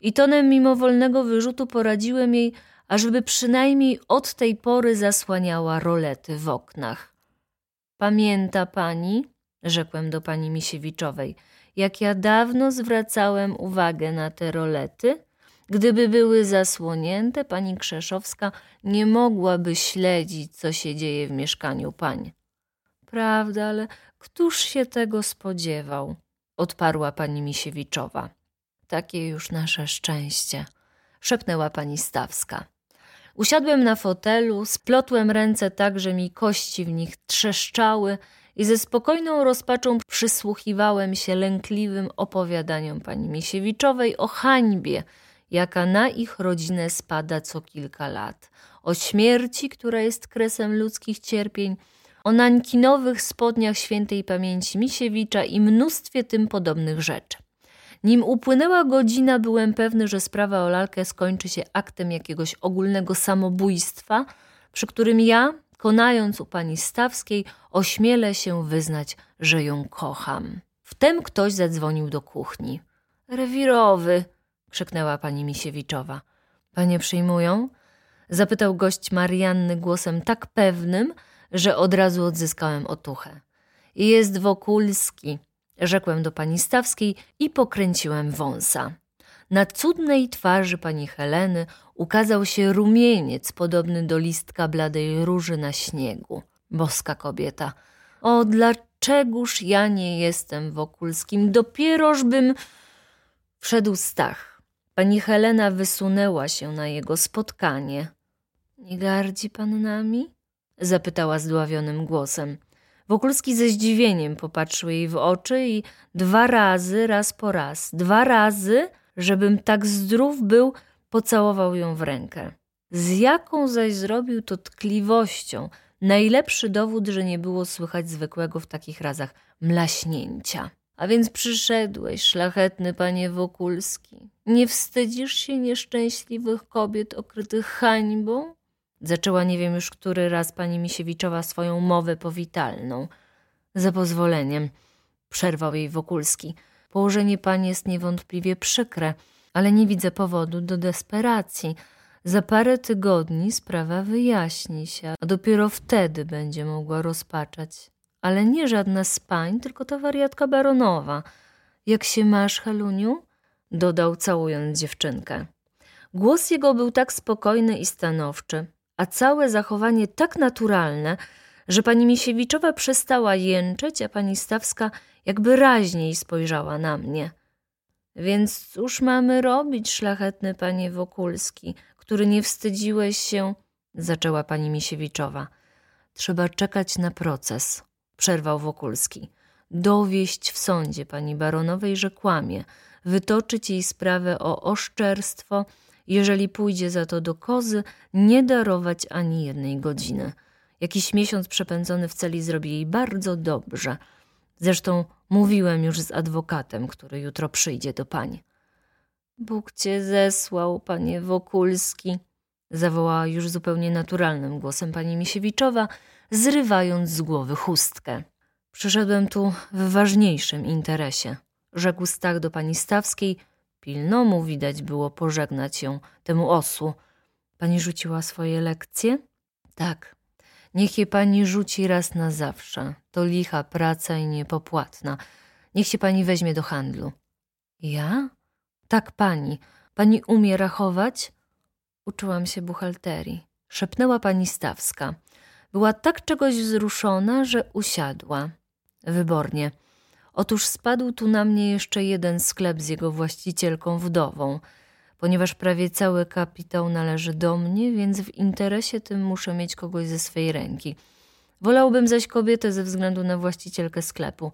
i tonem mimowolnego wyrzutu poradziłem jej, ażeby przynajmniej od tej pory zasłaniała rolety w oknach. Pamięta pani, rzekłem do pani Misiewiczowej, jak ja dawno zwracałem uwagę na te rolety. Gdyby były zasłonięte, pani Krzeszowska nie mogłaby śledzić, co się dzieje w mieszkaniu pań. Prawda, ale któż się tego spodziewał? odparła pani Misiewiczowa. Takie już nasze szczęście, szepnęła pani Stawska. Usiadłem na fotelu, splotłem ręce tak, że mi kości w nich trzeszczały i ze spokojną rozpaczą przysłuchiwałem się lękliwym opowiadaniom pani Misiewiczowej o hańbie, jaka na ich rodzinę spada co kilka lat, o śmierci, która jest kresem ludzkich cierpień, o nankinowych spodniach świętej pamięci Misiewicza i mnóstwie tym podobnych rzeczy. Nim upłynęła godzina, byłem pewny, że sprawa o lalkę skończy się aktem jakiegoś ogólnego samobójstwa, przy którym ja, konając u pani Stawskiej, ośmielę się wyznać, że ją kocham. Wtem ktoś zadzwonił do kuchni. Rewirowy, krzyknęła pani Misiewiczowa. Panie przyjmują? Zapytał gość Marianny głosem tak pewnym, że od razu odzyskałem otuchę. Jest Wokulski, rzekłem do pani Stawskiej i pokręciłem wąsa. Na cudnej twarzy pani Heleny ukazał się rumieniec podobny do listka bladej róży na śniegu. Boska kobieta. O, dlaczegoż ja nie jestem Wokulskim? Dopierożbym... Wszedł Stach. Pani Helena wysunęła się na jego spotkanie. Nie gardzi pan nami? Zapytała zdławionym głosem. Wokulski ze zdziwieniem popatrzył jej w oczy i dwa razy, raz po raz, dwa razy, żebym tak zdrów był, pocałował ją w rękę. Z jaką zaś zrobił to tkliwością, najlepszy dowód, że nie było słychać zwykłego w takich razach mlaśnięcia. A więc przyszedłeś, szlachetny panie Wokulski. Nie wstydzisz się nieszczęśliwych kobiet okrytych hańbą? Zaczęła nie wiem już który raz pani Misiewiczowa swoją mowę powitalną. Za pozwoleniem, przerwał jej Wokulski. Położenie pani jest niewątpliwie przykre, ale nie widzę powodu do desperacji. Za parę tygodni sprawa wyjaśni się, a dopiero wtedy będzie mogła rozpaczać. Ale nie żadna z pań, tylko ta wariatka baronowa. Jak się masz, Heluniu? dodał całując dziewczynkę. Głos jego był tak spokojny i stanowczy, a całe zachowanie tak naturalne, że pani Misiewiczowa przestała jęczeć, a pani Stawska jakby raźniej spojrzała na mnie. Więc cóż mamy robić, szlachetny panie Wokulski, który nie wstydziłeś się, zaczęła pani Misiewiczowa. Trzeba czekać na proces, przerwał Wokulski. Dowieść w sądzie pani baronowej, że kłamie, wytoczyć jej sprawę o oszczerstwo, jeżeli pójdzie za to do kozy, nie darować ani jednej godziny. Jakiś miesiąc przepędzony w celi zrobi jej bardzo dobrze. Zresztą mówiłem już z adwokatem, który jutro przyjdzie do pań. Bóg cię zesłał, panie Wokulski, zawołała już zupełnie naturalnym głosem pani Misiewiczowa, zrywając z głowy chustkę. Przyszedłem tu w ważniejszym interesie, rzekł Stach do pani Stawskiej, Pilno mu widać było pożegnać ją, temu osłu. Pani rzuciła swoje lekcje? Tak. Niech je pani rzuci raz na zawsze. To licha praca i niepopłatna. Niech się pani weźmie do handlu. Ja? Tak, pani. Pani umie rachować? Uczyłam się buchalterii. Szepnęła pani Stawska. Była tak czegoś wzruszona, że usiadła. Wybornie. Otóż spadł tu na mnie jeszcze jeden sklep z jego właścicielką wdową. Ponieważ prawie cały kapitał należy do mnie, więc w interesie tym muszę mieć kogoś ze swej ręki. Wolałbym zaś kobietę ze względu na właścicielkę sklepu.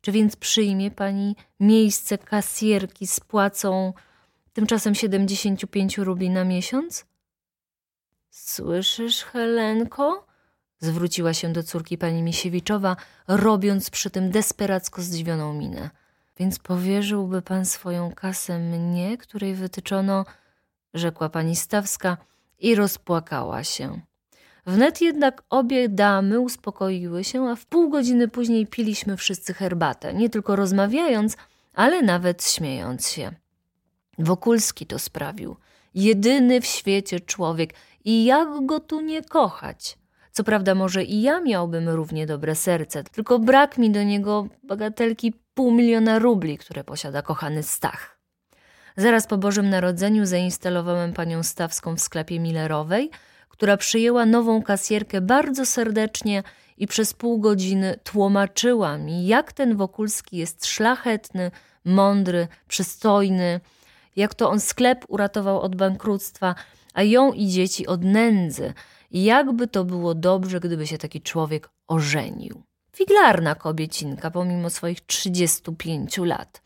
Czy więc przyjmie pani miejsce kasjerki z płacą tymczasem 75 rubli na miesiąc? Słyszysz, Helenko? Zwróciła się do córki pani Misiewiczowa, robiąc przy tym desperacko zdziwioną minę. Więc powierzyłby pan swoją kasę mnie, której wytyczono, rzekła pani Stawska i rozpłakała się. Wnet jednak obie damy uspokoiły się, a w pół godziny później piliśmy wszyscy herbatę, nie tylko rozmawiając, ale nawet śmiejąc się. Wokulski to sprawił. Jedyny w świecie człowiek i jak go tu nie kochać? Co prawda, może i ja miałbym równie dobre serce, tylko brak mi do niego bagatelki pół miliona rubli, które posiada kochany Stach. Zaraz po Bożym Narodzeniu zainstalowałem panią Stawską w sklepie Millerowej, która przyjęła nową kasjerkę bardzo serdecznie i przez pół godziny tłumaczyła mi, jak ten Wokulski jest szlachetny, mądry, przystojny, jak to on sklep uratował od bankructwa, a ją i dzieci od nędzy, jakby to było dobrze, gdyby się taki człowiek ożenił. Figlarna kobiecinka, pomimo swoich 35 lat.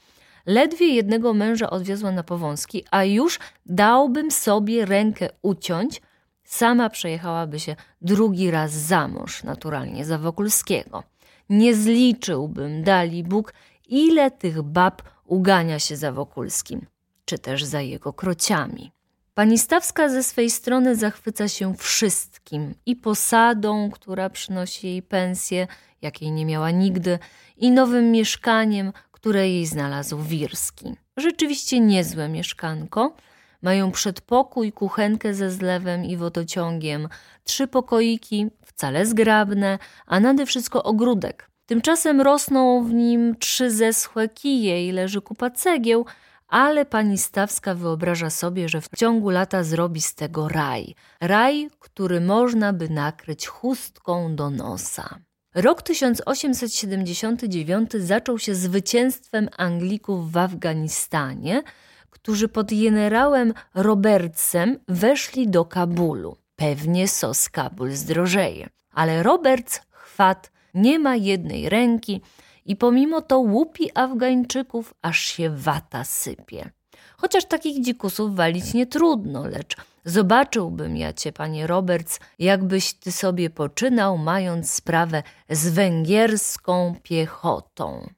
Ledwie jednego męża odwiozła na powązki, a już dałbym sobie rękę uciąć, sama przejechałaby się drugi raz za mąż, naturalnie za Wokulskiego. Nie zliczyłbym, dali Bóg, ile tych bab ugania się za Wokulskim, czy też za jego krociami. Pani Stawska ze swej strony zachwyca się wszystkim i posadą, która przynosi jej pensję, jakiej nie miała nigdy, i nowym mieszkaniem, które jej znalazł Wirski. Rzeczywiście niezłe mieszkanko. Mają przedpokój, kuchenkę ze zlewem i wodociągiem, trzy pokoiki, wcale zgrabne, a nade wszystko ogródek. Tymczasem rosną w nim trzy zeschłe kije i leży kupa cegieł, ale pani Stawska wyobraża sobie, że w ciągu lata zrobi z tego raj. Raj, który można by nakryć chustką do nosa. Rok 1879 zaczął się zwycięstwem Anglików w Afganistanie, którzy pod generałem Robertsem weszli do Kabulu. Pewnie sos Kabul zdrożeje. Ale Roberts chwat nie ma jednej ręki i pomimo to łupi Afgańczyków, aż się wata sypie. Chociaż takich dzikusów walić nie trudno, lecz zobaczyłbym ja cię, panie Roberts, jakbyś ty sobie poczynał, mając sprawę z węgierską piechotą.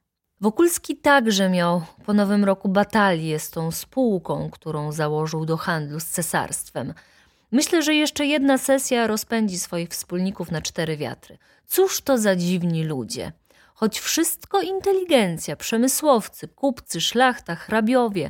Wokulski także miał po nowym roku batalię z tą spółką, którą założył do handlu z cesarstwem. Myślę, że jeszcze jedna sesja rozpędzi swoich wspólników na cztery wiatry. Cóż to za dziwni ludzie! Choć wszystko inteligencja, przemysłowcy, kupcy, szlachta, hrabiowie,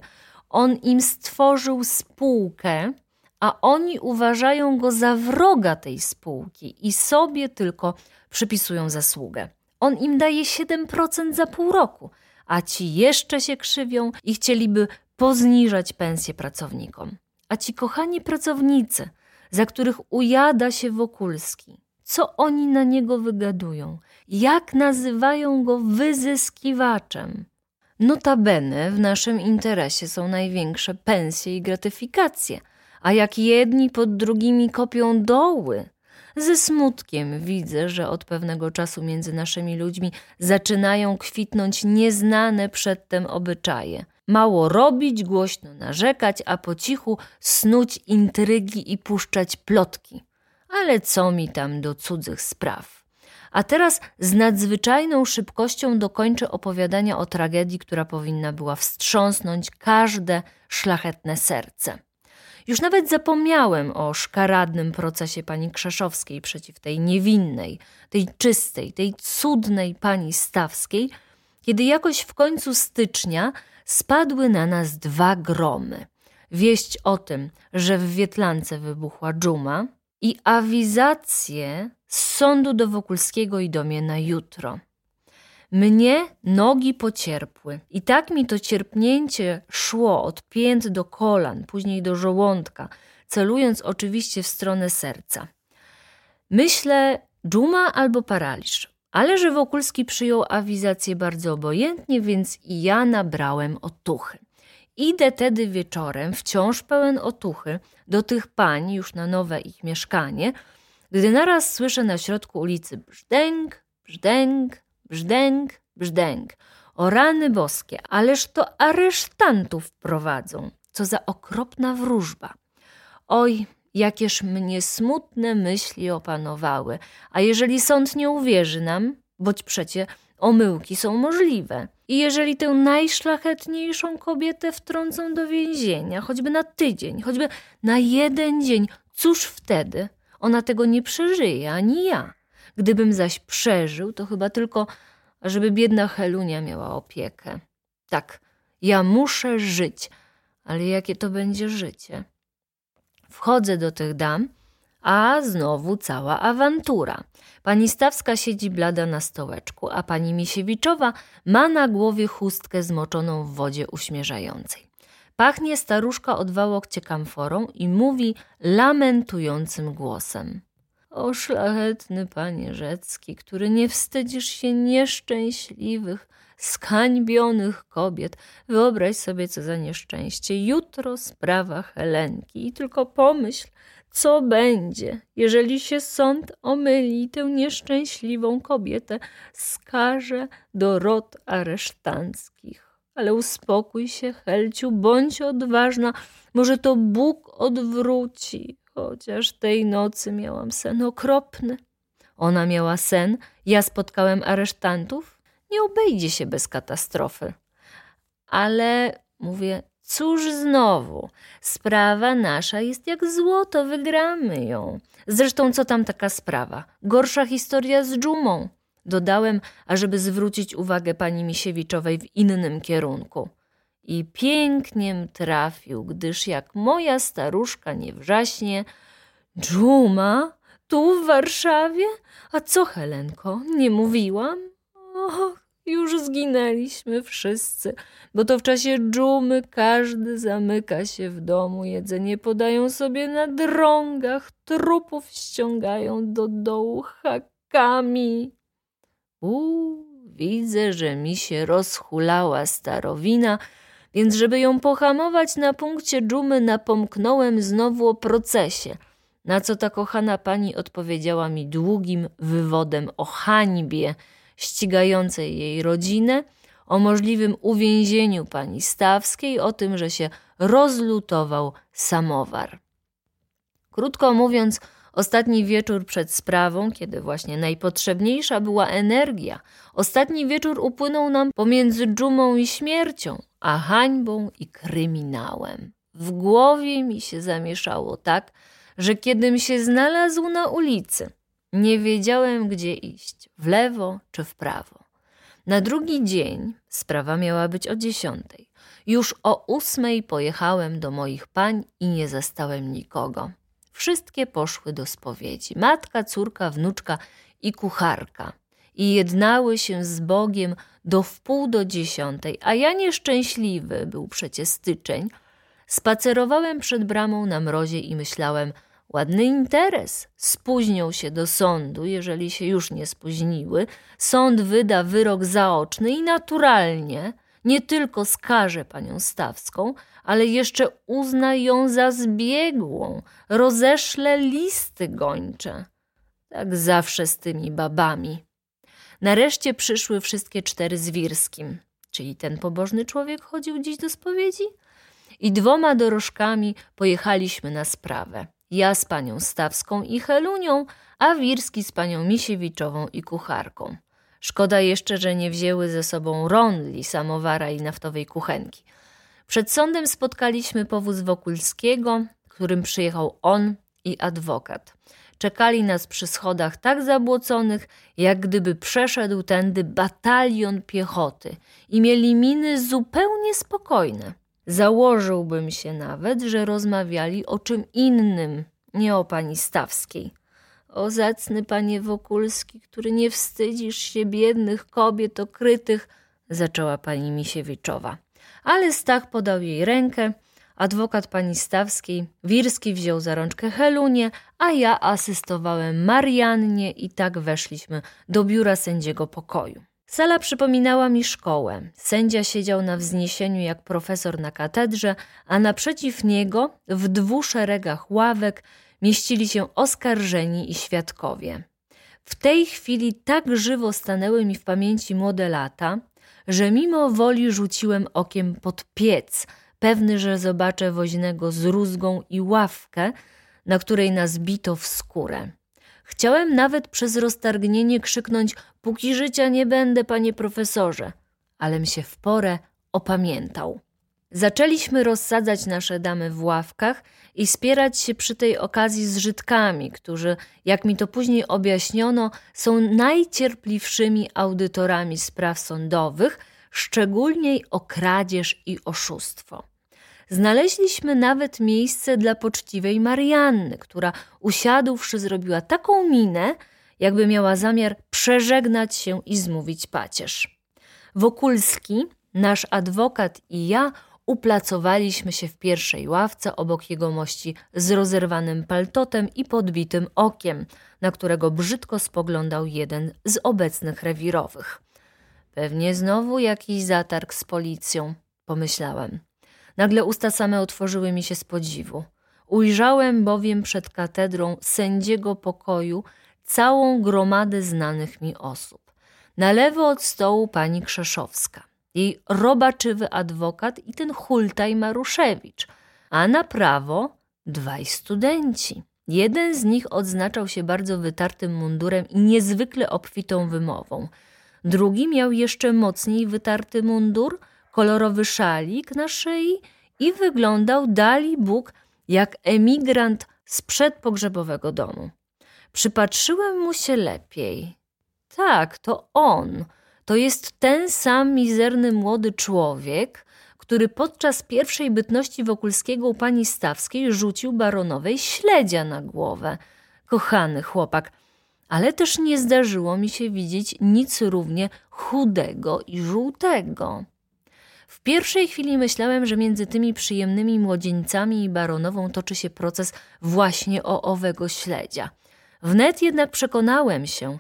on im stworzył spółkę, a oni uważają go za wroga tej spółki i sobie tylko przypisują zasługę. On im daje 7% za pół roku, a ci jeszcze się krzywią i chcieliby pozniżać pensje pracownikom. A ci kochani pracownicy, za których ujada się Wokulski, co oni na niego wygadują? Jak nazywają go wyzyskiwaczem? Notabene w naszym interesie są największe pensje i gratyfikacje, a jak jedni pod drugimi kopią doły, ze smutkiem widzę, że od pewnego czasu między naszymi ludźmi zaczynają kwitnąć nieznane przedtem obyczaje. Mało robić, głośno narzekać, a po cichu snuć intrygi i puszczać plotki. Ale co mi tam do cudzych spraw? A teraz z nadzwyczajną szybkością dokończę opowiadania o tragedii, która powinna była wstrząsnąć każde szlachetne serce. Już nawet zapomniałem o szkaradnym procesie pani Krzeszowskiej przeciw tej niewinnej, tej czystej, tej cudnej pani Stawskiej, kiedy jakoś w końcu stycznia spadły na nas dwa gromy. Wieść o tym, że w Wietlance wybuchła dżuma i awizację z sądu do Wokulskiego i do mnie na jutro. Mnie nogi pocierpły i tak mi to cierpnięcie szło od pięt do kolan, później do żołądka, celując oczywiście w stronę serca. Myślę, dżuma albo paraliż, ale że Wokulski przyjął awizację bardzo obojętnie, więc i ja nabrałem otuchy. Idę tedy wieczorem, wciąż pełen otuchy, do tych pań już na nowe ich mieszkanie, gdy naraz słyszę na środku ulicy brzdęk, brzdęk, brzdęk, brzdęk. O rany boskie, ależ to aresztantów prowadzą. Co za okropna wróżba. Oj, jakież mnie smutne myśli opanowały. A jeżeli sąd nie uwierzy nam, boć przecie omyłki są możliwe. I jeżeli tę najszlachetniejszą kobietę wtrącą do więzienia, choćby na tydzień, choćby na jeden dzień, cóż wtedy? Ona tego nie przeżyje, ani ja. Gdybym zaś przeżył, to chyba tylko, żeby biedna Helunia miała opiekę. Tak, ja muszę żyć, ale jakie to będzie życie? Wchodzę do tych dam, a znowu cała awantura. Pani Stawska siedzi blada na stołeczku, a pani Misiewiczowa ma na głowie chustkę zmoczoną w wodzie uśmierzającej. Pachnie staruszka od kamforą i mówi lamentującym głosem. O szlachetny panie Rzecki, który nie wstydzisz się nieszczęśliwych, skańbionych kobiet. Wyobraź sobie, co za nieszczęście. Jutro sprawa Helenki i tylko pomyśl, co będzie, jeżeli się sąd omyli i tę nieszczęśliwą kobietę skaże do rot aresztanckich. Ale uspokój się, Helciu, bądź odważna, może to Bóg odwróci. Chociaż tej nocy miałam sen okropny. Ona miała sen, ja spotkałem aresztantów. Nie obejdzie się bez katastrofy. Ale mówię, cóż znowu, sprawa nasza jest jak złoto, wygramy ją. Zresztą co tam taka sprawa? Gorsza historia z dżumą. Dodałem, ażeby zwrócić uwagę pani Misiewiczowej w innym kierunku. I piękniem trafił, gdyż jak moja staruszka nie wrzaśnie, dżuma, tu w Warszawie? A co, Helenko, nie mówiłam? Och, Już zginęliśmy wszyscy, bo to w czasie dżumy każdy zamyka się w domu, jedzenie podają sobie na drągach, trupów ściągają do dołu hakami. Uuu, widzę, że mi się rozhulała starowina, więc żeby ją pohamować na punkcie dżumy napomknąłem znowu o procesie, na co ta kochana pani odpowiedziała mi długim wywodem o hańbie ścigającej jej rodzinę, o możliwym uwięzieniu pani Stawskiej, o tym, że się rozlutował samowar. Krótko mówiąc, Ostatni wieczór przed sprawą, kiedy właśnie najpotrzebniejsza była energia, ostatni wieczór upłynął nam pomiędzy dżumą i śmiercią, a hańbą i kryminałem. W głowie mi się zamieszało tak, że kiedym się znalazł na ulicy, nie wiedziałem gdzie iść, w lewo czy w prawo. Na drugi dzień, sprawa miała być o dziesiątej, już o ósmej pojechałem do moich pań i nie zastałem nikogo. Wszystkie poszły do spowiedzi. Matka, córka, wnuczka i kucharka. I jednały się z Bogiem do wpół do dziesiątej, a ja nieszczęśliwy, był przecie styczeń, spacerowałem przed bramą na mrozie i myślałem, ładny interes, spóźnią się do sądu, jeżeli się już nie spóźniły, sąd wyda wyrok zaoczny i naturalnie – nie tylko skaże panią Stawską, ale jeszcze uzna ją za zbiegłą, rozeszle listy gończe. Tak zawsze z tymi babami. Nareszcie przyszły wszystkie cztery z Wirskim, czyli ten pobożny człowiek chodził dziś do spowiedzi? I dwoma dorożkami pojechaliśmy na sprawę. Ja z panią Stawską i Helunią, a Wirski z panią Misiewiczową i kucharką. Szkoda jeszcze, że nie wzięły ze sobą rondli, samowara i naftowej kuchenki. Przed sądem spotkaliśmy powóz Wokulskiego, którym przyjechał on i adwokat. Czekali nas przy schodach tak zabłoconych, jak gdyby przeszedł tędy batalion piechoty i mieli miny zupełnie spokojne. Założyłbym się nawet, że rozmawiali o czym innym, nie o pani Stawskiej. O zacny panie Wokulski, który nie wstydzisz się biednych kobiet okrytych, zaczęła pani Misiewiczowa. Ale Stach podał jej rękę, adwokat pani Stawskiej, Wirski wziął za rączkę Helunię, a ja asystowałem Mariannie i tak weszliśmy do biura sędziego pokoju. Sala przypominała mi szkołę. Sędzia siedział na wzniesieniu jak profesor na katedrze, a naprzeciw niego, w dwóch szeregach ławek, mieścili się oskarżeni i świadkowie. W tej chwili tak żywo stanęły mi w pamięci młode lata, że mimo woli rzuciłem okiem pod piec, pewny, że zobaczę woźnego z rózgą i ławkę, na której nas bito w skórę. Chciałem nawet przez roztargnienie krzyknąć: Póki życia nie będę, panie profesorze, alem się w porę opamiętał. Zaczęliśmy rozsadzać nasze damy w ławkach i spierać się przy tej okazji z Żydkami, którzy, jak mi to później objaśniono, są najcierpliwszymi audytorami spraw sądowych, szczególnie o kradzież i oszustwo. Znaleźliśmy nawet miejsce dla poczciwej Marianny, która usiadłszy zrobiła taką minę, jakby miała zamiar przeżegnać się i zmówić pacierz. Wokulski, nasz adwokat i ja uplacowaliśmy się w pierwszej ławce obok jegomości z rozerwanym paltotem i podbitym okiem, na którego brzydko spoglądał jeden z obecnych rewirowych. Pewnie znowu jakiś zatarg z policją, pomyślałem. Nagle usta same otworzyły mi się z podziwu. Ujrzałem bowiem przed katedrą sędziego pokoju całą gromadę znanych mi osób. Na lewo od stołu pani Krzeszowska – jej robaczywy adwokat i ten hultaj Maruszewicz, a na prawo dwaj studenci. Jeden z nich odznaczał się bardzo wytartym mundurem i niezwykle obfitą wymową. Drugi miał jeszcze mocniej wytarty mundur, kolorowy szalik na szyi i wyglądał dali Bóg jak emigrant z przedpogrzebowego domu. Przypatrzyłem mu się lepiej. Tak, to on – to jest ten sam mizerny młody człowiek, który podczas pierwszej bytności Wokulskiego u pani Stawskiej rzucił baronowej śledzia na głowę. Kochany chłopak, ale też nie zdarzyło mi się widzieć nic równie chudego i żółtego. W pierwszej chwili myślałem, że między tymi przyjemnymi młodzieńcami i baronową toczy się proces właśnie o owego śledzia. Wnet jednak przekonałem się,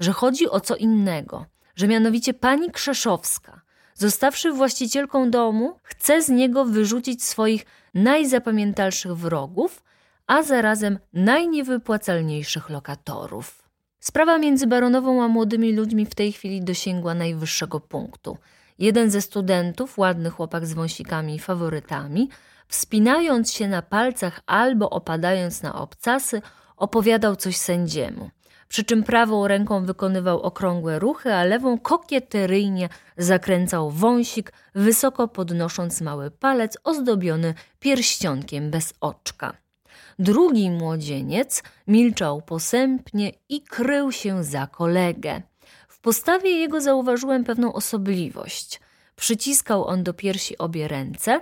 że chodzi o co innego, że mianowicie pani Krzeszowska, zostawszy właścicielką domu, chce z niego wyrzucić swoich najzapamiętalszych wrogów, a zarazem najniewypłacalniejszych lokatorów. Sprawa między baronową a młodymi ludźmi w tej chwili dosięgła najwyższego punktu. Jeden ze studentów, ładny chłopak z wąsikami i faworytami, wspinając się na palcach albo opadając na obcasy, opowiadał coś sędziemu. Przy czym prawą ręką wykonywał okrągłe ruchy, a lewą kokieteryjnie zakręcał wąsik, wysoko podnosząc mały palec ozdobiony pierścionkiem bez oczka. Drugi młodzieniec milczał posępnie i krył się za kolegę. W postawie jego zauważyłem pewną osobliwość. Przyciskał on do piersi obie ręce,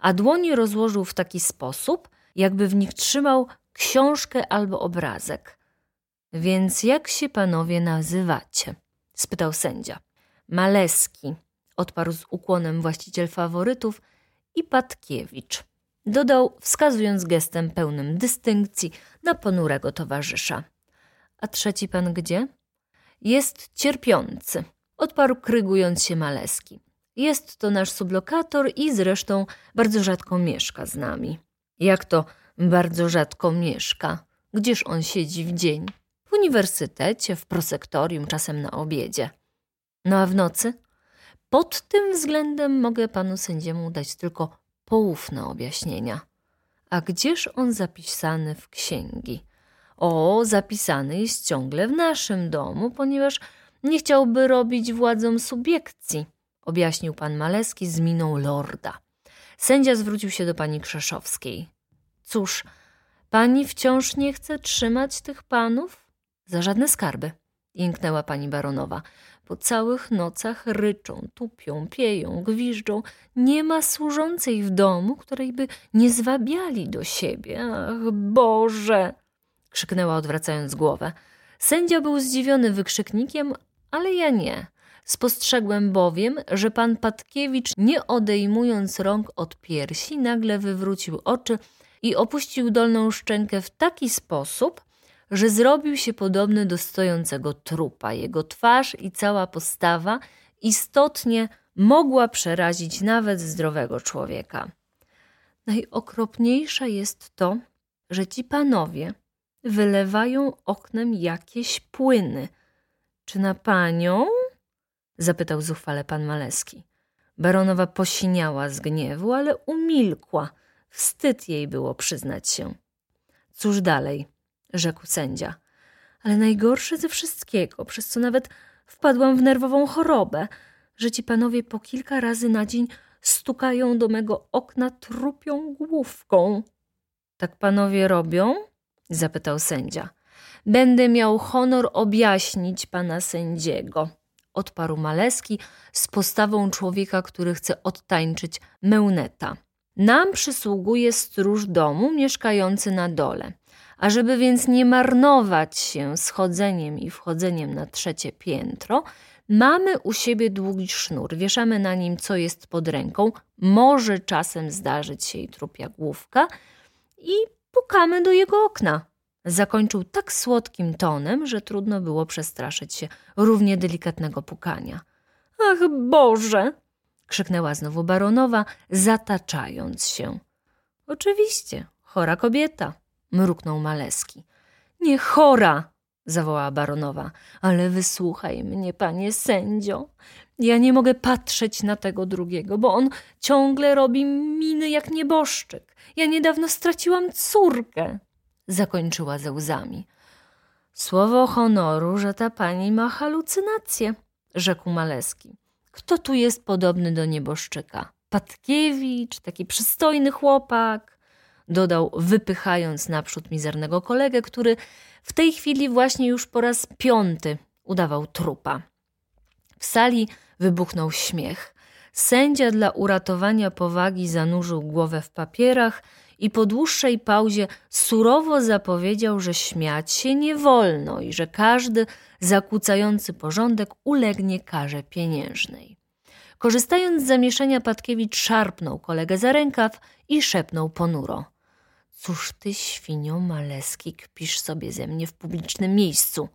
a dłonie rozłożył w taki sposób, jakby w nich trzymał książkę albo obrazek. Więc jak się panowie nazywacie? spytał sędzia. Maleski, odparł z ukłonem właściciel faworytów i Patkiewicz. Dodał, wskazując gestem pełnym dystynkcji na ponurego towarzysza. A trzeci pan gdzie? Jest cierpiący, odparł krygując się Maleski. Jest to nasz sublokator i zresztą bardzo rzadko mieszka z nami. Jak to bardzo rzadko mieszka? Gdzież on siedzi w dzień? W uniwersytecie, w prosektorium, czasem na obiedzie. No a w nocy? Pod tym względem mogę panu sędziemu dać tylko poufne objaśnienia. A gdzież on zapisany w księgi? O, zapisany jest ciągle w naszym domu, ponieważ nie chciałby robić władzom subiekcji, objaśnił pan Maleski z miną lorda. Sędzia zwrócił się do pani Krzeszowskiej. Cóż, pani wciąż nie chce trzymać tych panów? Za żadne skarby, jęknęła pani baronowa. Po całych nocach ryczą, tupią, pieją, gwiżdżą. Nie ma służącej w domu, której by nie zwabiali do siebie. Ach, Boże! krzyknęła odwracając głowę. Sędzia był zdziwiony wykrzyknikiem, ale ja nie. Spostrzegłem bowiem, że pan Patkiewicz, nie odejmując rąk od piersi, nagle wywrócił oczy i opuścił dolną szczękę w taki sposób, że zrobił się podobny do stojącego trupa. Jego twarz i cała postawa istotnie mogła przerazić nawet zdrowego człowieka. Najokropniejsze jest to, że ci panowie wylewają oknem jakieś płyny. Czy na panią? zapytał zuchwale pan Maleski. Baronowa posiniała z gniewu, ale umilkła. Wstyd jej było przyznać się. Cóż dalej? Rzekł sędzia. Ale najgorsze ze wszystkiego, przez co nawet wpadłam w nerwową chorobę, że ci panowie po kilka razy na dzień stukają do mego okna trupią główką. Tak panowie robią? zapytał sędzia. Będę miał honor objaśnić pana sędziego, odparł Maleski z postawą człowieka, który chce odtańczyć mełneta. Nam przysługuje stróż domu mieszkający na dole. Ażeby więc nie marnować się schodzeniem i wchodzeniem na trzecie piętro, mamy u siebie długi sznur, wieszamy na nim, co jest pod ręką, może czasem zdarzyć się i trupia główka i pukamy do jego okna. Zakończył tak słodkim tonem, że trudno było przestraszyć się równie delikatnego pukania. Ach Boże! krzyknęła znowu baronowa, zataczając się. Oczywiście, chora kobieta, mruknął Maleski. Nie chora, zawołała baronowa, ale wysłuchaj mnie, panie sędzio. Ja nie mogę patrzeć na tego drugiego, bo on ciągle robi miny jak nieboszczyk. Ja niedawno straciłam córkę, zakończyła ze łzami. Słowo honoru, że ta pani ma halucynacje, rzekł Maleski. Kto tu jest podobny do nieboszczyka? Patkiewicz, taki przystojny chłopak, dodał, wypychając naprzód mizernego kolegę, który w tej chwili właśnie już po raz piąty udawał trupa. W sali wybuchnął śmiech. Sędzia dla uratowania powagi zanurzył głowę w papierach i po dłuższej pauzie surowo zapowiedział, że śmiać się nie wolno i że każdy zakłócający porządek ulegnie karze pieniężnej. Korzystając z zamieszania, Patkiewicz szarpnął kolegę za rękaw i szepnął ponuro. Cóż ty, świnio maleski, kpisz sobie ze mnie w publicznym miejscu?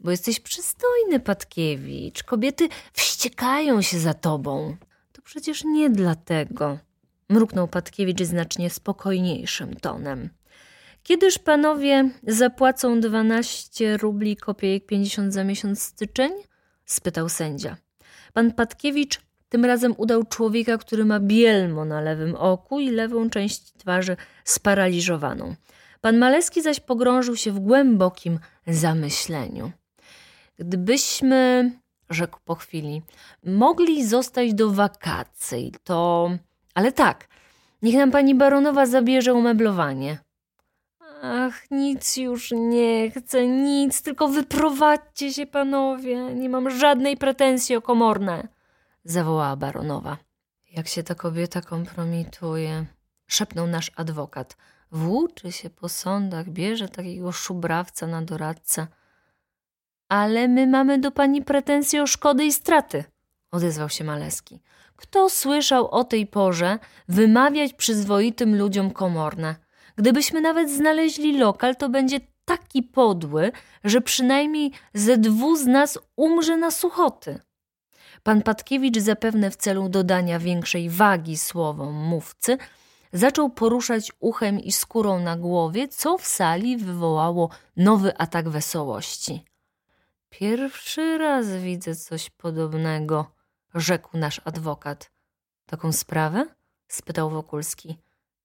Bo jesteś przystojny, Patkiewicz. Kobiety wściekają się za tobą. To przecież nie dlatego, mruknął Patkiewicz znacznie spokojniejszym tonem. Kiedyż panowie zapłacą dwanaście rubli kopiejek pięćdziesiąt za miesiąc styczeń? spytał sędzia. Pan Patkiewicz tym razem udał człowieka, który ma bielmo na lewym oku i lewą część twarzy sparaliżowaną. Pan Maleski zaś pogrążył się w głębokim zamyśleniu. Gdybyśmy, rzekł po chwili, mogli zostać do wakacji, to. Ale tak, niech nam pani baronowa zabierze umeblowanie. Ach, nic już nie chcę, nic, tylko wyprowadźcie się, panowie. Nie mam żadnej pretensji o komorne zawołała baronowa. Jak się ta kobieta kompromituje, szepnął nasz adwokat. Włóczy się po sądach, bierze takiego szubrawca na doradcę. Ale my mamy do pani pretensje o szkody i straty, odezwał się Maleski. Kto słyszał o tej porze wymawiać przyzwoitym ludziom komorne? Gdybyśmy nawet znaleźli lokal, to będzie taki podły, że przynajmniej ze dwóch z nas umrze na suchoty. Pan Patkiewicz, zapewne w celu dodania większej wagi słowom mówcy, zaczął poruszać uchem i skórą na głowie, co w sali wywołało nowy atak wesołości. Pierwszy raz widzę coś podobnego, rzekł nasz adwokat. Taką sprawę? spytał Wokulski.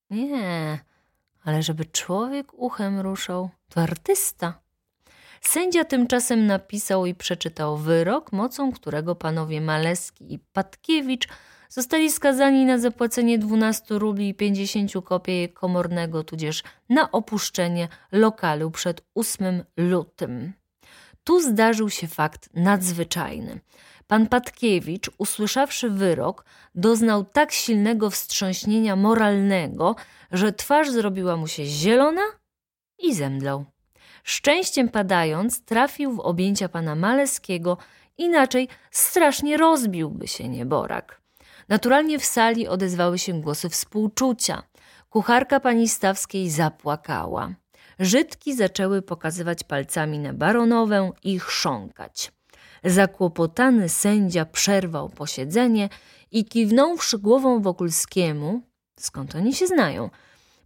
Nie, ale żeby człowiek uchem ruszał, to artysta. Sędzia tymczasem napisał i przeczytał wyrok, mocą którego panowie Maleski i Patkiewicz zostali skazani na zapłacenie 12 rubli i 50 kopiejek komornego, tudzież na opuszczenie lokalu przed 8 lutym. Tu zdarzył się fakt nadzwyczajny. Pan Patkiewicz, usłyszawszy wyrok, doznał tak silnego wstrząśnienia moralnego, że twarz zrobiła mu się zielona i zemdlał. Szczęściem padając, trafił w objęcia pana Maleskiego, inaczej strasznie rozbiłby się nieborak. Naturalnie w sali odezwały się głosy współczucia. Kucharka pani Stawskiej zapłakała. Żydki zaczęły pokazywać palcami na baronowę i chrząkać. Zakłopotany sędzia przerwał posiedzenie i kiwnąwszy głową Wokulskiemu, skąd oni się znają,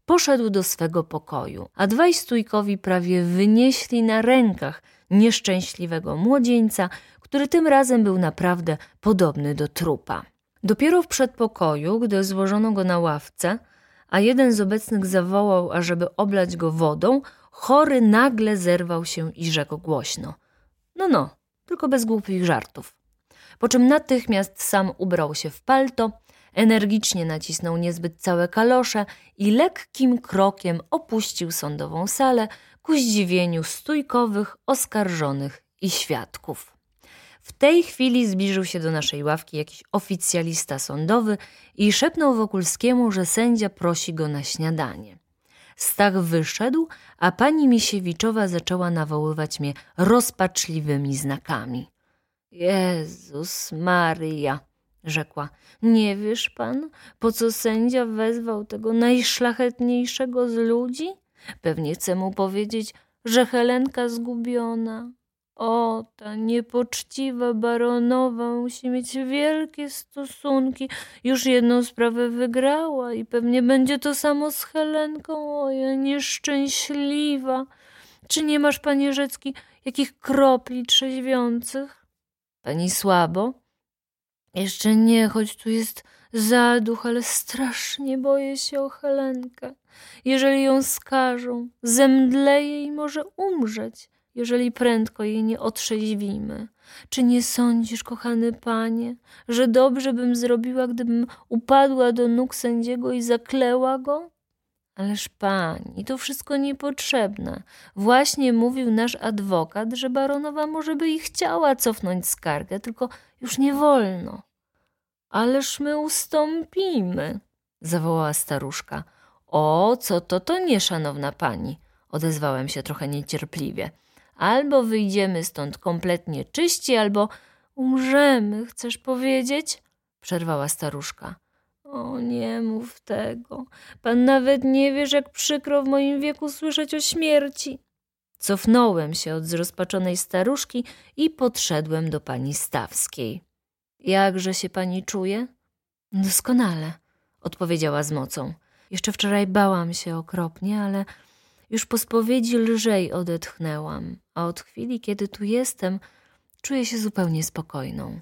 poszedł do swego pokoju, a dwaj stójkowi prawie wynieśli na rękach nieszczęśliwego młodzieńca, który tym razem był naprawdę podobny do trupa. Dopiero w przedpokoju, gdy złożono go na ławce, a jeden z obecnych zawołał, ażeby oblać go wodą, chory nagle zerwał się i rzekł głośno: No, no, tylko bez głupich żartów. Po czym natychmiast sam ubrał się w palto, Energicznie nacisnął niezbyt całe kalosze i lekkim krokiem opuścił sądową salę ku zdziwieniu stójkowych, oskarżonych i świadków. W tej chwili zbliżył się do naszej ławki jakiś oficjalista sądowy i szepnął Wokulskiemu, że sędzia prosi go na śniadanie. Stach wyszedł, a pani Misiewiczowa zaczęła nawoływać mnie rozpaczliwymi znakami. Jezus Maryja, rzekła. Nie wiesz pan, po co sędzia wezwał tego najszlachetniejszego z ludzi? Pewnie chce mu powiedzieć, że Helenka zgubiona. O, ta niepoczciwa baronowa musi mieć wielkie stosunki. Już jedną sprawę wygrała i pewnie będzie to samo z Helenką. O, ja nieszczęśliwa. Czy nie masz, panie Rzecki, jakich kropli trzeźwiących? Pani słabo? Jeszcze nie, choć tu jest zaduch, ale strasznie boję się o Helenkę. Jeżeli ją skażą, zemdleje i może umrzeć, jeżeli prędko jej nie otrzeźwimy. Czy nie sądzisz, kochany panie, że dobrze bym zrobiła, gdybym upadła do nóg sędziego i zakleła go? Ależ pani, to wszystko niepotrzebne. Właśnie mówił nasz adwokat, że baronowa może by i chciała cofnąć skargę, tylko już nie wolno. Ależ my ustąpimy, zawołała staruszka. O, co to, to nie, szanowna pani, odezwałem się trochę niecierpliwie. Albo wyjdziemy stąd kompletnie czyści, albo umrzemy, chcesz powiedzieć? Przerwała staruszka. O, nie mów tego. Pan nawet nie wiesz, jak przykro w moim wieku słyszeć o śmierci. Cofnąłem się od zrozpaczonej staruszki i podszedłem do pani Stawskiej. Jakże się pani czuje? Doskonale, odpowiedziała z mocą. Jeszcze wczoraj bałam się okropnie, ale już po spowiedzi lżej odetchnęłam, a od chwili, kiedy tu jestem, czuję się zupełnie spokojną.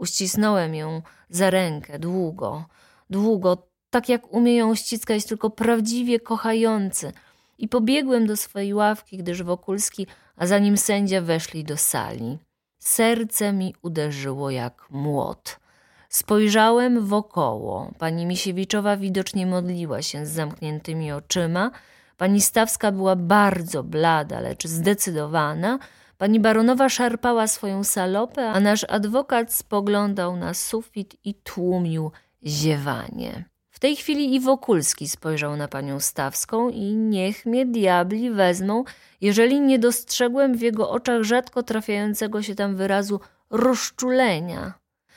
Uścisnąłem ją za rękę długo, długo, tak jak umie ją ściskać tylko prawdziwie kochający, i pobiegłem do swojej ławki, gdyż Wokulski, a zanim sędzia weszli do sali. Serce mi uderzyło jak młot. Spojrzałem wokoło. Pani Misiewiczowa widocznie modliła się z zamkniętymi oczyma. Pani Stawska była bardzo blada, lecz zdecydowana. Pani baronowa szarpała swoją salopę, a nasz adwokat spoglądał na sufit i tłumił ziewanie. W tej chwili i Wokulski spojrzał na panią Stawską i niech mnie diabli wezmą, jeżeli nie dostrzegłem w jego oczach rzadko trafiającego się tam wyrazu rozczulenia.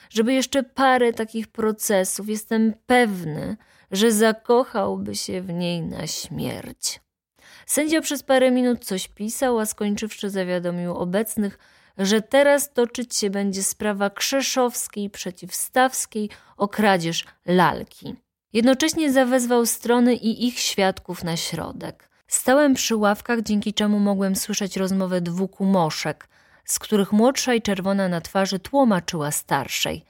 Żeby jeszcze parę takich procesów, jestem pewny, że zakochałby się w niej na śmierć. Sędzia przez parę minut coś pisał, a skończywszy zawiadomił obecnych, że teraz toczyć się będzie sprawa Krzeszowskiej przeciw Stawskiej o kradzież lalki. Jednocześnie zawezwał strony i ich świadków na środek. Stałem przy ławkach, dzięki czemu mogłem słyszeć rozmowę dwóch kumoszek, z których młodsza i czerwona na twarzy tłumaczyła starszej.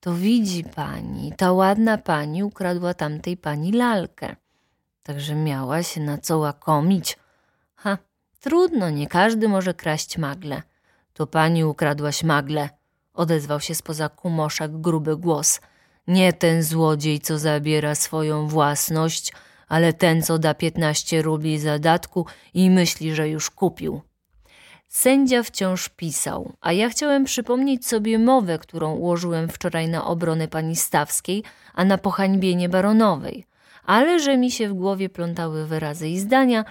To widzi pani, ta ładna pani ukradła tamtej pani lalkę. Także miała się na co łakomić. Ha, trudno, nie każdy może kraść magle. To pani ukradłaś magle, odezwał się spoza kumoszek gruby głos. Nie ten złodziej, co zabiera swoją własność, ale ten, co da piętnaście rubli zadatku i myśli, że już kupił. Sędzia wciąż pisał, a ja chciałem przypomnieć sobie mowę, którą ułożyłem wczoraj na obronę pani Stawskiej, a na pohańbienie baronowej. Ale że mi się w głowie plątały wyrazy i zdania,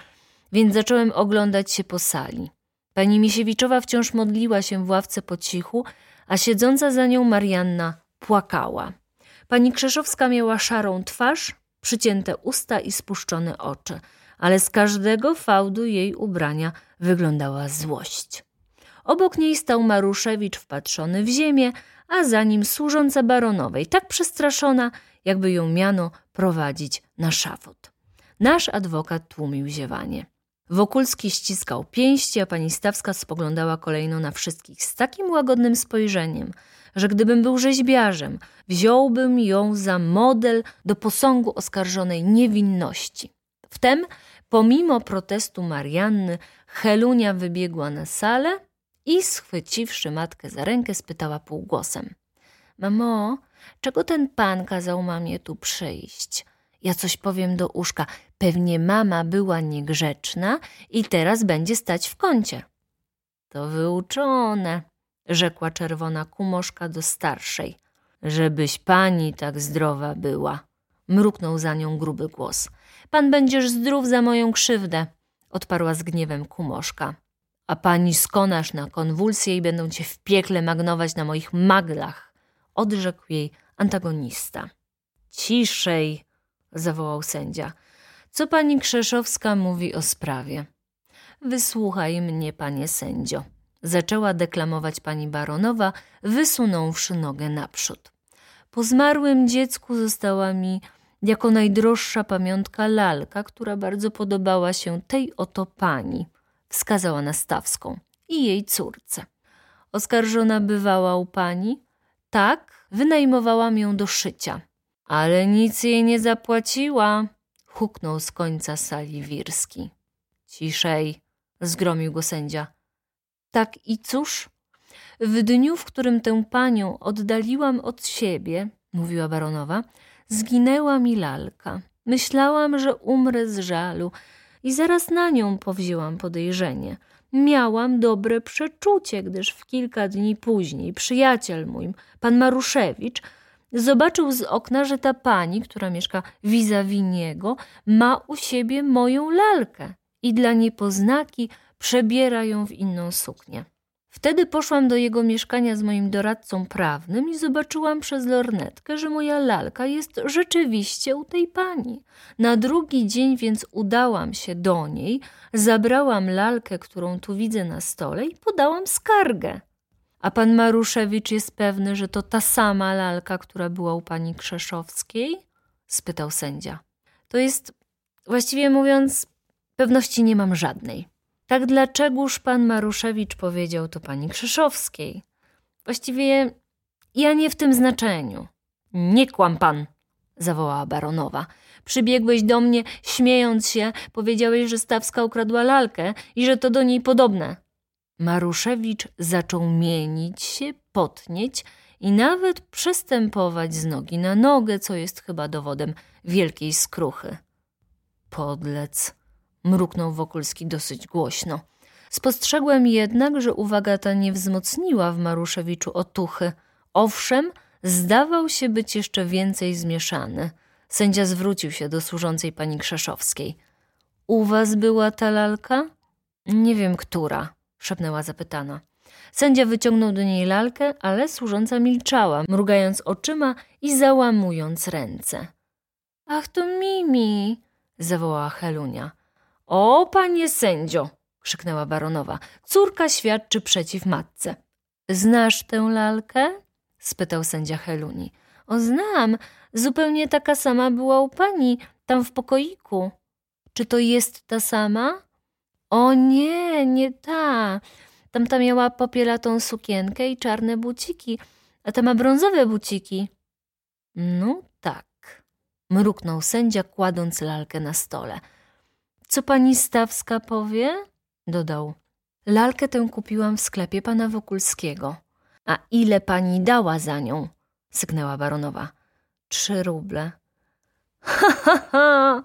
więc zacząłem oglądać się po sali. Pani Misiewiczowa wciąż modliła się w ławce po cichu, a siedząca za nią Marianna płakała. Pani Krzeszowska miała szarą twarz, przycięte usta i spuszczone oczy, ale z każdego fałdu jej ubrania wyglądała złość. Obok niej stał Maruszewicz wpatrzony w ziemię, a za nim służąca baronowej, tak przestraszona, jakby ją miano prowadzić na szafot. Nasz adwokat tłumił ziewanie. Wokulski ściskał pięści, a pani Stawska spoglądała kolejno na wszystkich z takim łagodnym spojrzeniem, że gdybym był rzeźbiarzem, wziąłbym ją za model do posągu oskarżonej niewinności. Wtem, pomimo protestu Marianny, Helunia wybiegła na salę i schwyciwszy matkę za rękę, spytała półgłosem: Mamo, czego ten pan kazał mamie tu przyjść? Ja coś powiem do uszka. Pewnie mama była niegrzeczna i teraz będzie stać w kącie. To wyuczone, rzekła czerwona kumoszka do starszej. Żebyś pani tak zdrowa była. Mruknął za nią gruby głos. Pan będziesz zdrów za moją krzywdę, odparła z gniewem kumoszka. A pani skonasz na konwulsję i będą cię w piekle magnować na moich maglach, odrzekł jej antagonista. Ciszej, zawołał sędzia. Co pani Krzeszowska mówi o sprawie? Wysłuchaj mnie, panie sędzio zaczęła deklamować pani baronowa, wysunąwszy nogę naprzód. Po zmarłym dziecku została mi jako najdroższa pamiątka lalka, która bardzo podobała się tej oto pani, wskazała na Stawską, i jej córce. Oskarżona bywała u pani? Tak, wynajmowałam ją do szycia. Ale nic jej nie zapłaciła, huknął z końca sali Wirski. Ciszej, zgromił go sędzia. Tak i cóż? W dniu, w którym tę panią oddaliłam od siebie, mówiła baronowa, zginęła mi lalka. Myślałam, że umrę z żalu i zaraz na nią powzięłam podejrzenie. Miałam dobre przeczucie, gdyż w kilka dni później przyjaciel mój, pan Maruszewicz, zobaczył z okna, że ta pani, która mieszka vis-a-vis niego, ma u siebie moją lalkę i dla niepoznaki przebiera ją w inną suknię. Wtedy poszłam do jego mieszkania z moim doradcą prawnym i zobaczyłam przez lornetkę, że moja lalka jest rzeczywiście u tej pani. Na drugi dzień więc udałam się do niej, zabrałam lalkę, którą tu widzę na stole i podałam skargę. A pan Maruszewicz jest pewny, że to ta sama lalka, która była u pani Krzeszowskiej? spytał sędzia. To jest, właściwie mówiąc, pewności nie mam żadnej. Tak dlaczegoż pan Maruszewicz powiedział to pani Krzeszowskiej? Właściwie ja nie w tym znaczeniu. Nie kłam pan, zawołała baronowa. Przybiegłeś do mnie, śmiejąc się, powiedziałeś, że Stawska ukradła lalkę i że to do niej podobne. Maruszewicz zaczął mienić się, potnieć i nawet przestępować z nogi na nogę, co jest chyba dowodem wielkiej skruchy. Podlec, mruknął Wokulski dosyć głośno. Spostrzegłem jednak, że uwaga ta nie wzmocniła w Maruszewiczu otuchy. Owszem, zdawał się być jeszcze więcej zmieszany. Sędzia zwrócił się do służącej pani Krzeszowskiej. U was była ta lalka? Nie wiem, która, szepnęła zapytana. Sędzia wyciągnął do niej lalkę, ale służąca milczała, mrugając oczyma i załamując ręce. Ach, to Mimi, zawołała Helunia. O, panie sędzio, krzyknęła baronowa. Córka świadczy przeciw matce. Znasz tę lalkę? spytał sędzia Heluni. O, znam. Zupełnie taka sama była u pani, tam w pokoiku. Czy to jest ta sama? O nie, nie ta. Tamta miała popielatą sukienkę i czarne buciki, a ta ma brązowe buciki. No tak, mruknął sędzia, kładąc lalkę na stole. Co pani Stawska powie? dodał. Lalkę tę kupiłam w sklepie pana Wokulskiego. A ile pani dała za nią? syknęła baronowa. Trzy ruble. Ha, ha, ha!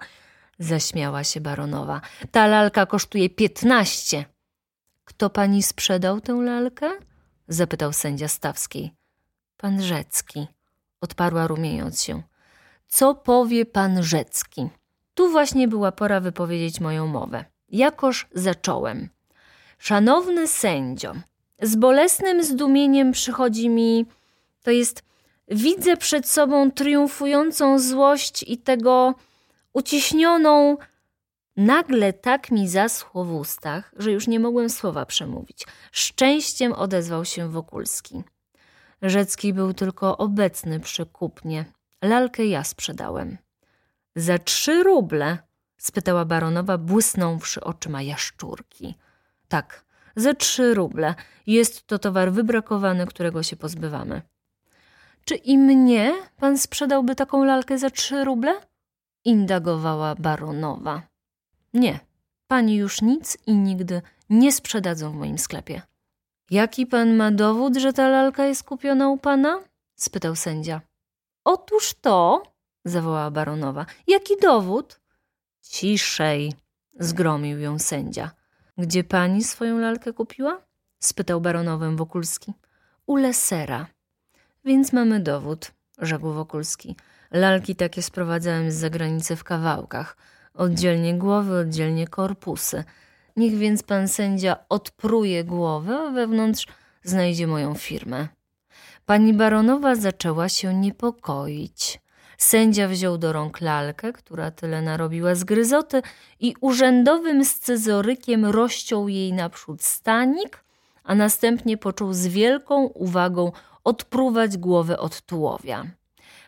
Zaśmiała się baronowa. Ta lalka kosztuje piętnaście. Kto pani sprzedał tę lalkę? Zapytał sędzia Stawskiej. Pan Rzecki, odparła rumiejąc się. Co powie pan Rzecki? Tu właśnie była pora wypowiedzieć moją mowę. Jakoż zacząłem. Szanowny sędzio, z bolesnym zdumieniem przychodzi mi, to jest, widzę przed sobą triumfującą złość i tego uciśnioną. Nagle tak mi zaschło w ustach, że już nie mogłem słowa przemówić. Szczęściem odezwał się Wokulski. Rzecki był tylko obecny przy kupnie. Lalkę ja sprzedałem. Za trzy ruble? spytała baronowa, błysnąwszy oczyma jaszczurki. Tak, za trzy ruble. Jest to towar wybrakowany, którego się pozbywamy. Czy i mnie pan sprzedałby taką lalkę za trzy ruble? indagowała baronowa. Nie, pani już nic i nigdy nie sprzedadzą w moim sklepie. Jaki pan ma dowód, że ta lalka jest kupiona u pana? spytał sędzia. Otóż to, zawołała baronowa. Jaki dowód? Ciszej, zgromił ją sędzia. Gdzie pani swoją lalkę kupiła? spytał baronowem Wokulski. U Lesera. Więc mamy dowód, rzekł Wokulski. Lalki takie sprowadzałem z zagranicy w kawałkach. Oddzielnie głowy, oddzielnie korpusy. Niech więc pan sędzia odpruje głowę, a wewnątrz znajdzie moją firmę. Pani baronowa zaczęła się niepokoić. Sędzia wziął do rąk lalkę, która tyle narobiła z gryzoty i urzędowym scyzorykiem rozciął jej naprzód stanik, a następnie począł z wielką uwagą odpruwać głowę od tułowia.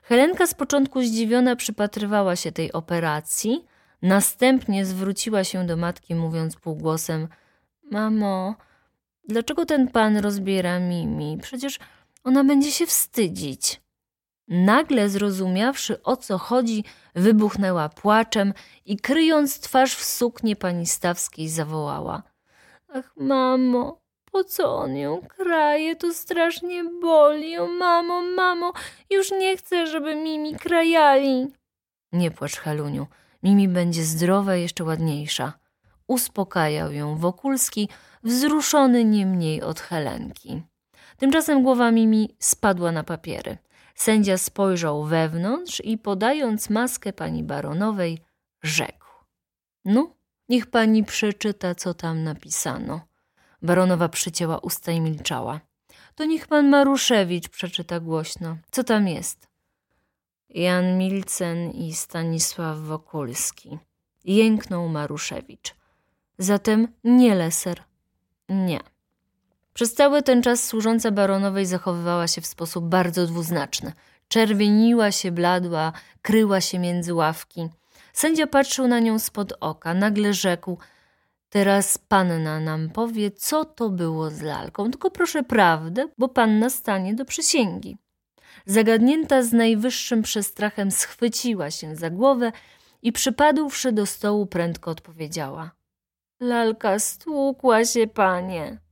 Helenka z początku zdziwiona przypatrywała się tej operacji, następnie zwróciła się do matki, mówiąc półgłosem: Mamo, dlaczego ten pan rozbiera Mimi? Przecież ona będzie się wstydzić. Nagle zrozumiawszy o co chodzi, wybuchnęła płaczem i kryjąc twarz w suknie pani Stawskiej zawołała: Ach, mamo, po co on ją kraje? To strasznie boli. O mamo, mamo, już nie chcę, żeby Mimi krajali. Nie płacz, Heluniu. Mimi będzie zdrowa i jeszcze ładniejsza. Uspokajał ją Wokulski, wzruszony nie mniej od Helenki. Tymczasem głowa Mimi spadła na papiery. Sędzia spojrzał wewnątrz i podając maskę pani baronowej, rzekł: No, niech pani przeczyta, co tam napisano. Baronowa przycięła usta i milczała. To niech pan Maruszewicz przeczyta głośno. Co tam jest? Jan Milcen i Stanisław Wokulski. Jęknął Maruszewicz. Zatem nie leser. Nie. Przez cały ten czas służąca baronowej zachowywała się w sposób bardzo dwuznaczny. Czerwieniła się, bladła, kryła się między ławki. Sędzia patrzył na nią spod oka. Nagle rzekł: Teraz panna nam powie, co to było z lalką. Tylko proszę prawdę, bo panna stanie do przysięgi. Zagadnięta z najwyższym przestrachem schwyciła się za głowę i przypadłszy do stołu prędko odpowiedziała. Lalka stłukła się, panie.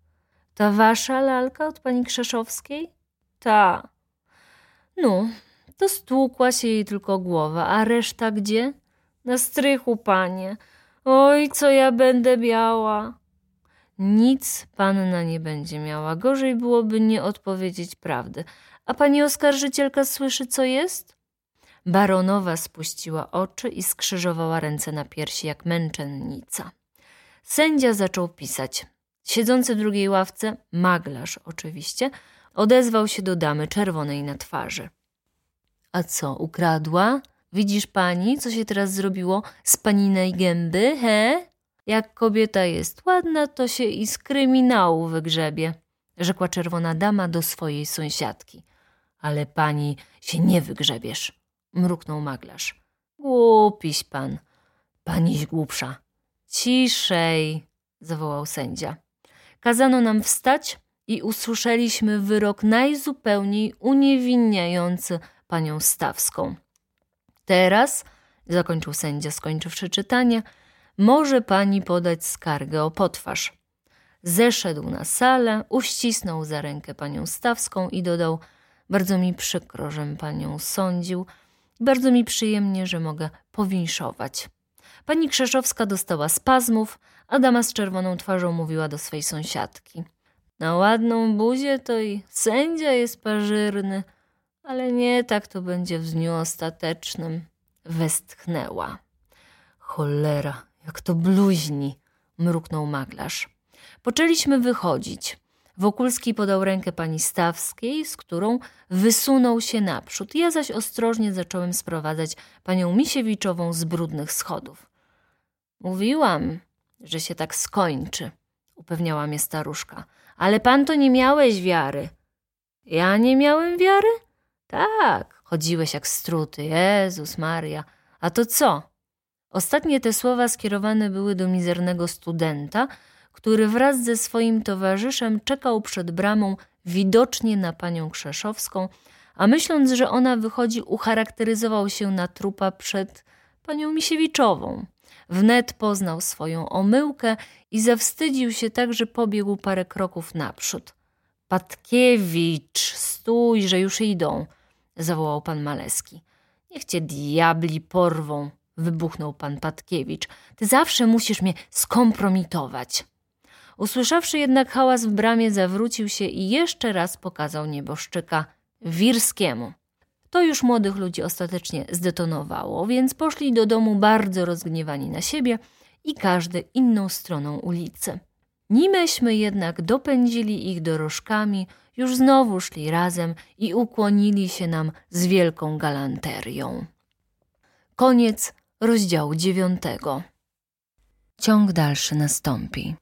Ta wasza lalka od pani Krzeszowskiej? Ta. No, to stłukła się jej tylko głowa, a reszta gdzie? Na strychu, panie. Oj, co ja będę miała. Nic panna nie będzie miała. Gorzej byłoby nie odpowiedzieć prawdy. A pani oskarżycielka słyszy, co jest? Baronowa spuściła oczy i skrzyżowała ręce na piersi jak męczennica. Sędzia zaczął pisać. Siedzący w drugiej ławce, maglarz oczywiście, odezwał się do damy czerwonej na twarzy. A co, ukradła? Widzisz pani, co się teraz zrobiło z paninej gęby, he? Jak kobieta jest ładna, to się i z kryminału wygrzebie, rzekła czerwona dama do swojej sąsiadki. Ale pani się nie wygrzebiesz, mruknął maglarz. Głupiś pan, paniś głupsza. Ciszej, zawołał sędzia. Kazano nam wstać i usłyszeliśmy wyrok najzupełniej uniewinniający panią Stawską. Teraz, zakończył sędzia, skończywszy czytanie, może pani podać skargę o potwarz. Zeszedł na salę, uścisnął za rękę panią Stawską i dodał: Bardzo mi przykro, żem panią sądził, bardzo mi przyjemnie, że mogę powinszować. Pani Krzeszowska dostała spazmów, a dama z czerwoną twarzą mówiła do swej sąsiadki. Na ładną buzię to i sędzia jest pażyrny, ale nie tak to będzie w dniu ostatecznym. Westchnęła. Cholera, jak to bluźni, mruknął maglarz. Poczęliśmy wychodzić. Wokulski podał rękę pani Stawskiej, z którą wysunął się naprzód. Ja zaś ostrożnie zacząłem sprowadzać panią Misiewiczową z brudnych schodów. Mówiłam, że się tak skończy, upewniała mnie staruszka. Ale pan to nie miałeś wiary. Ja nie miałem wiary? Tak, chodziłeś jak struty. Jezus Maria. A to co? Ostatnie te słowa skierowane były do mizernego studenta, który wraz ze swoim towarzyszem czekał przed bramą widocznie na panią Krzeszowską, a myśląc, że ona wychodzi, ucharakteryzował się na trupa przed panią Misiewiczową. Wnet poznał swoją omyłkę i zawstydził się tak, że pobiegł parę kroków naprzód. Patkiewicz, stój, że już idą, zawołał pan Maleski. Niech cię diabli porwą, wybuchnął pan Patkiewicz. Ty zawsze musisz mnie skompromitować. Usłyszawszy jednak hałas w bramie, zawrócił się i jeszcze raz pokazał nieboszczyka Wirskiemu. To już młodych ludzi ostatecznie zdetonowało, więc poszli do domu bardzo rozgniewani na siebie i każdy inną stroną ulicy. Nimeśmy jednak dopędzili ich dorożkami, już znowu szli razem i ukłonili się nam z wielką galanterią. Koniec rozdziału dziewiątego. Ciąg dalszy nastąpi.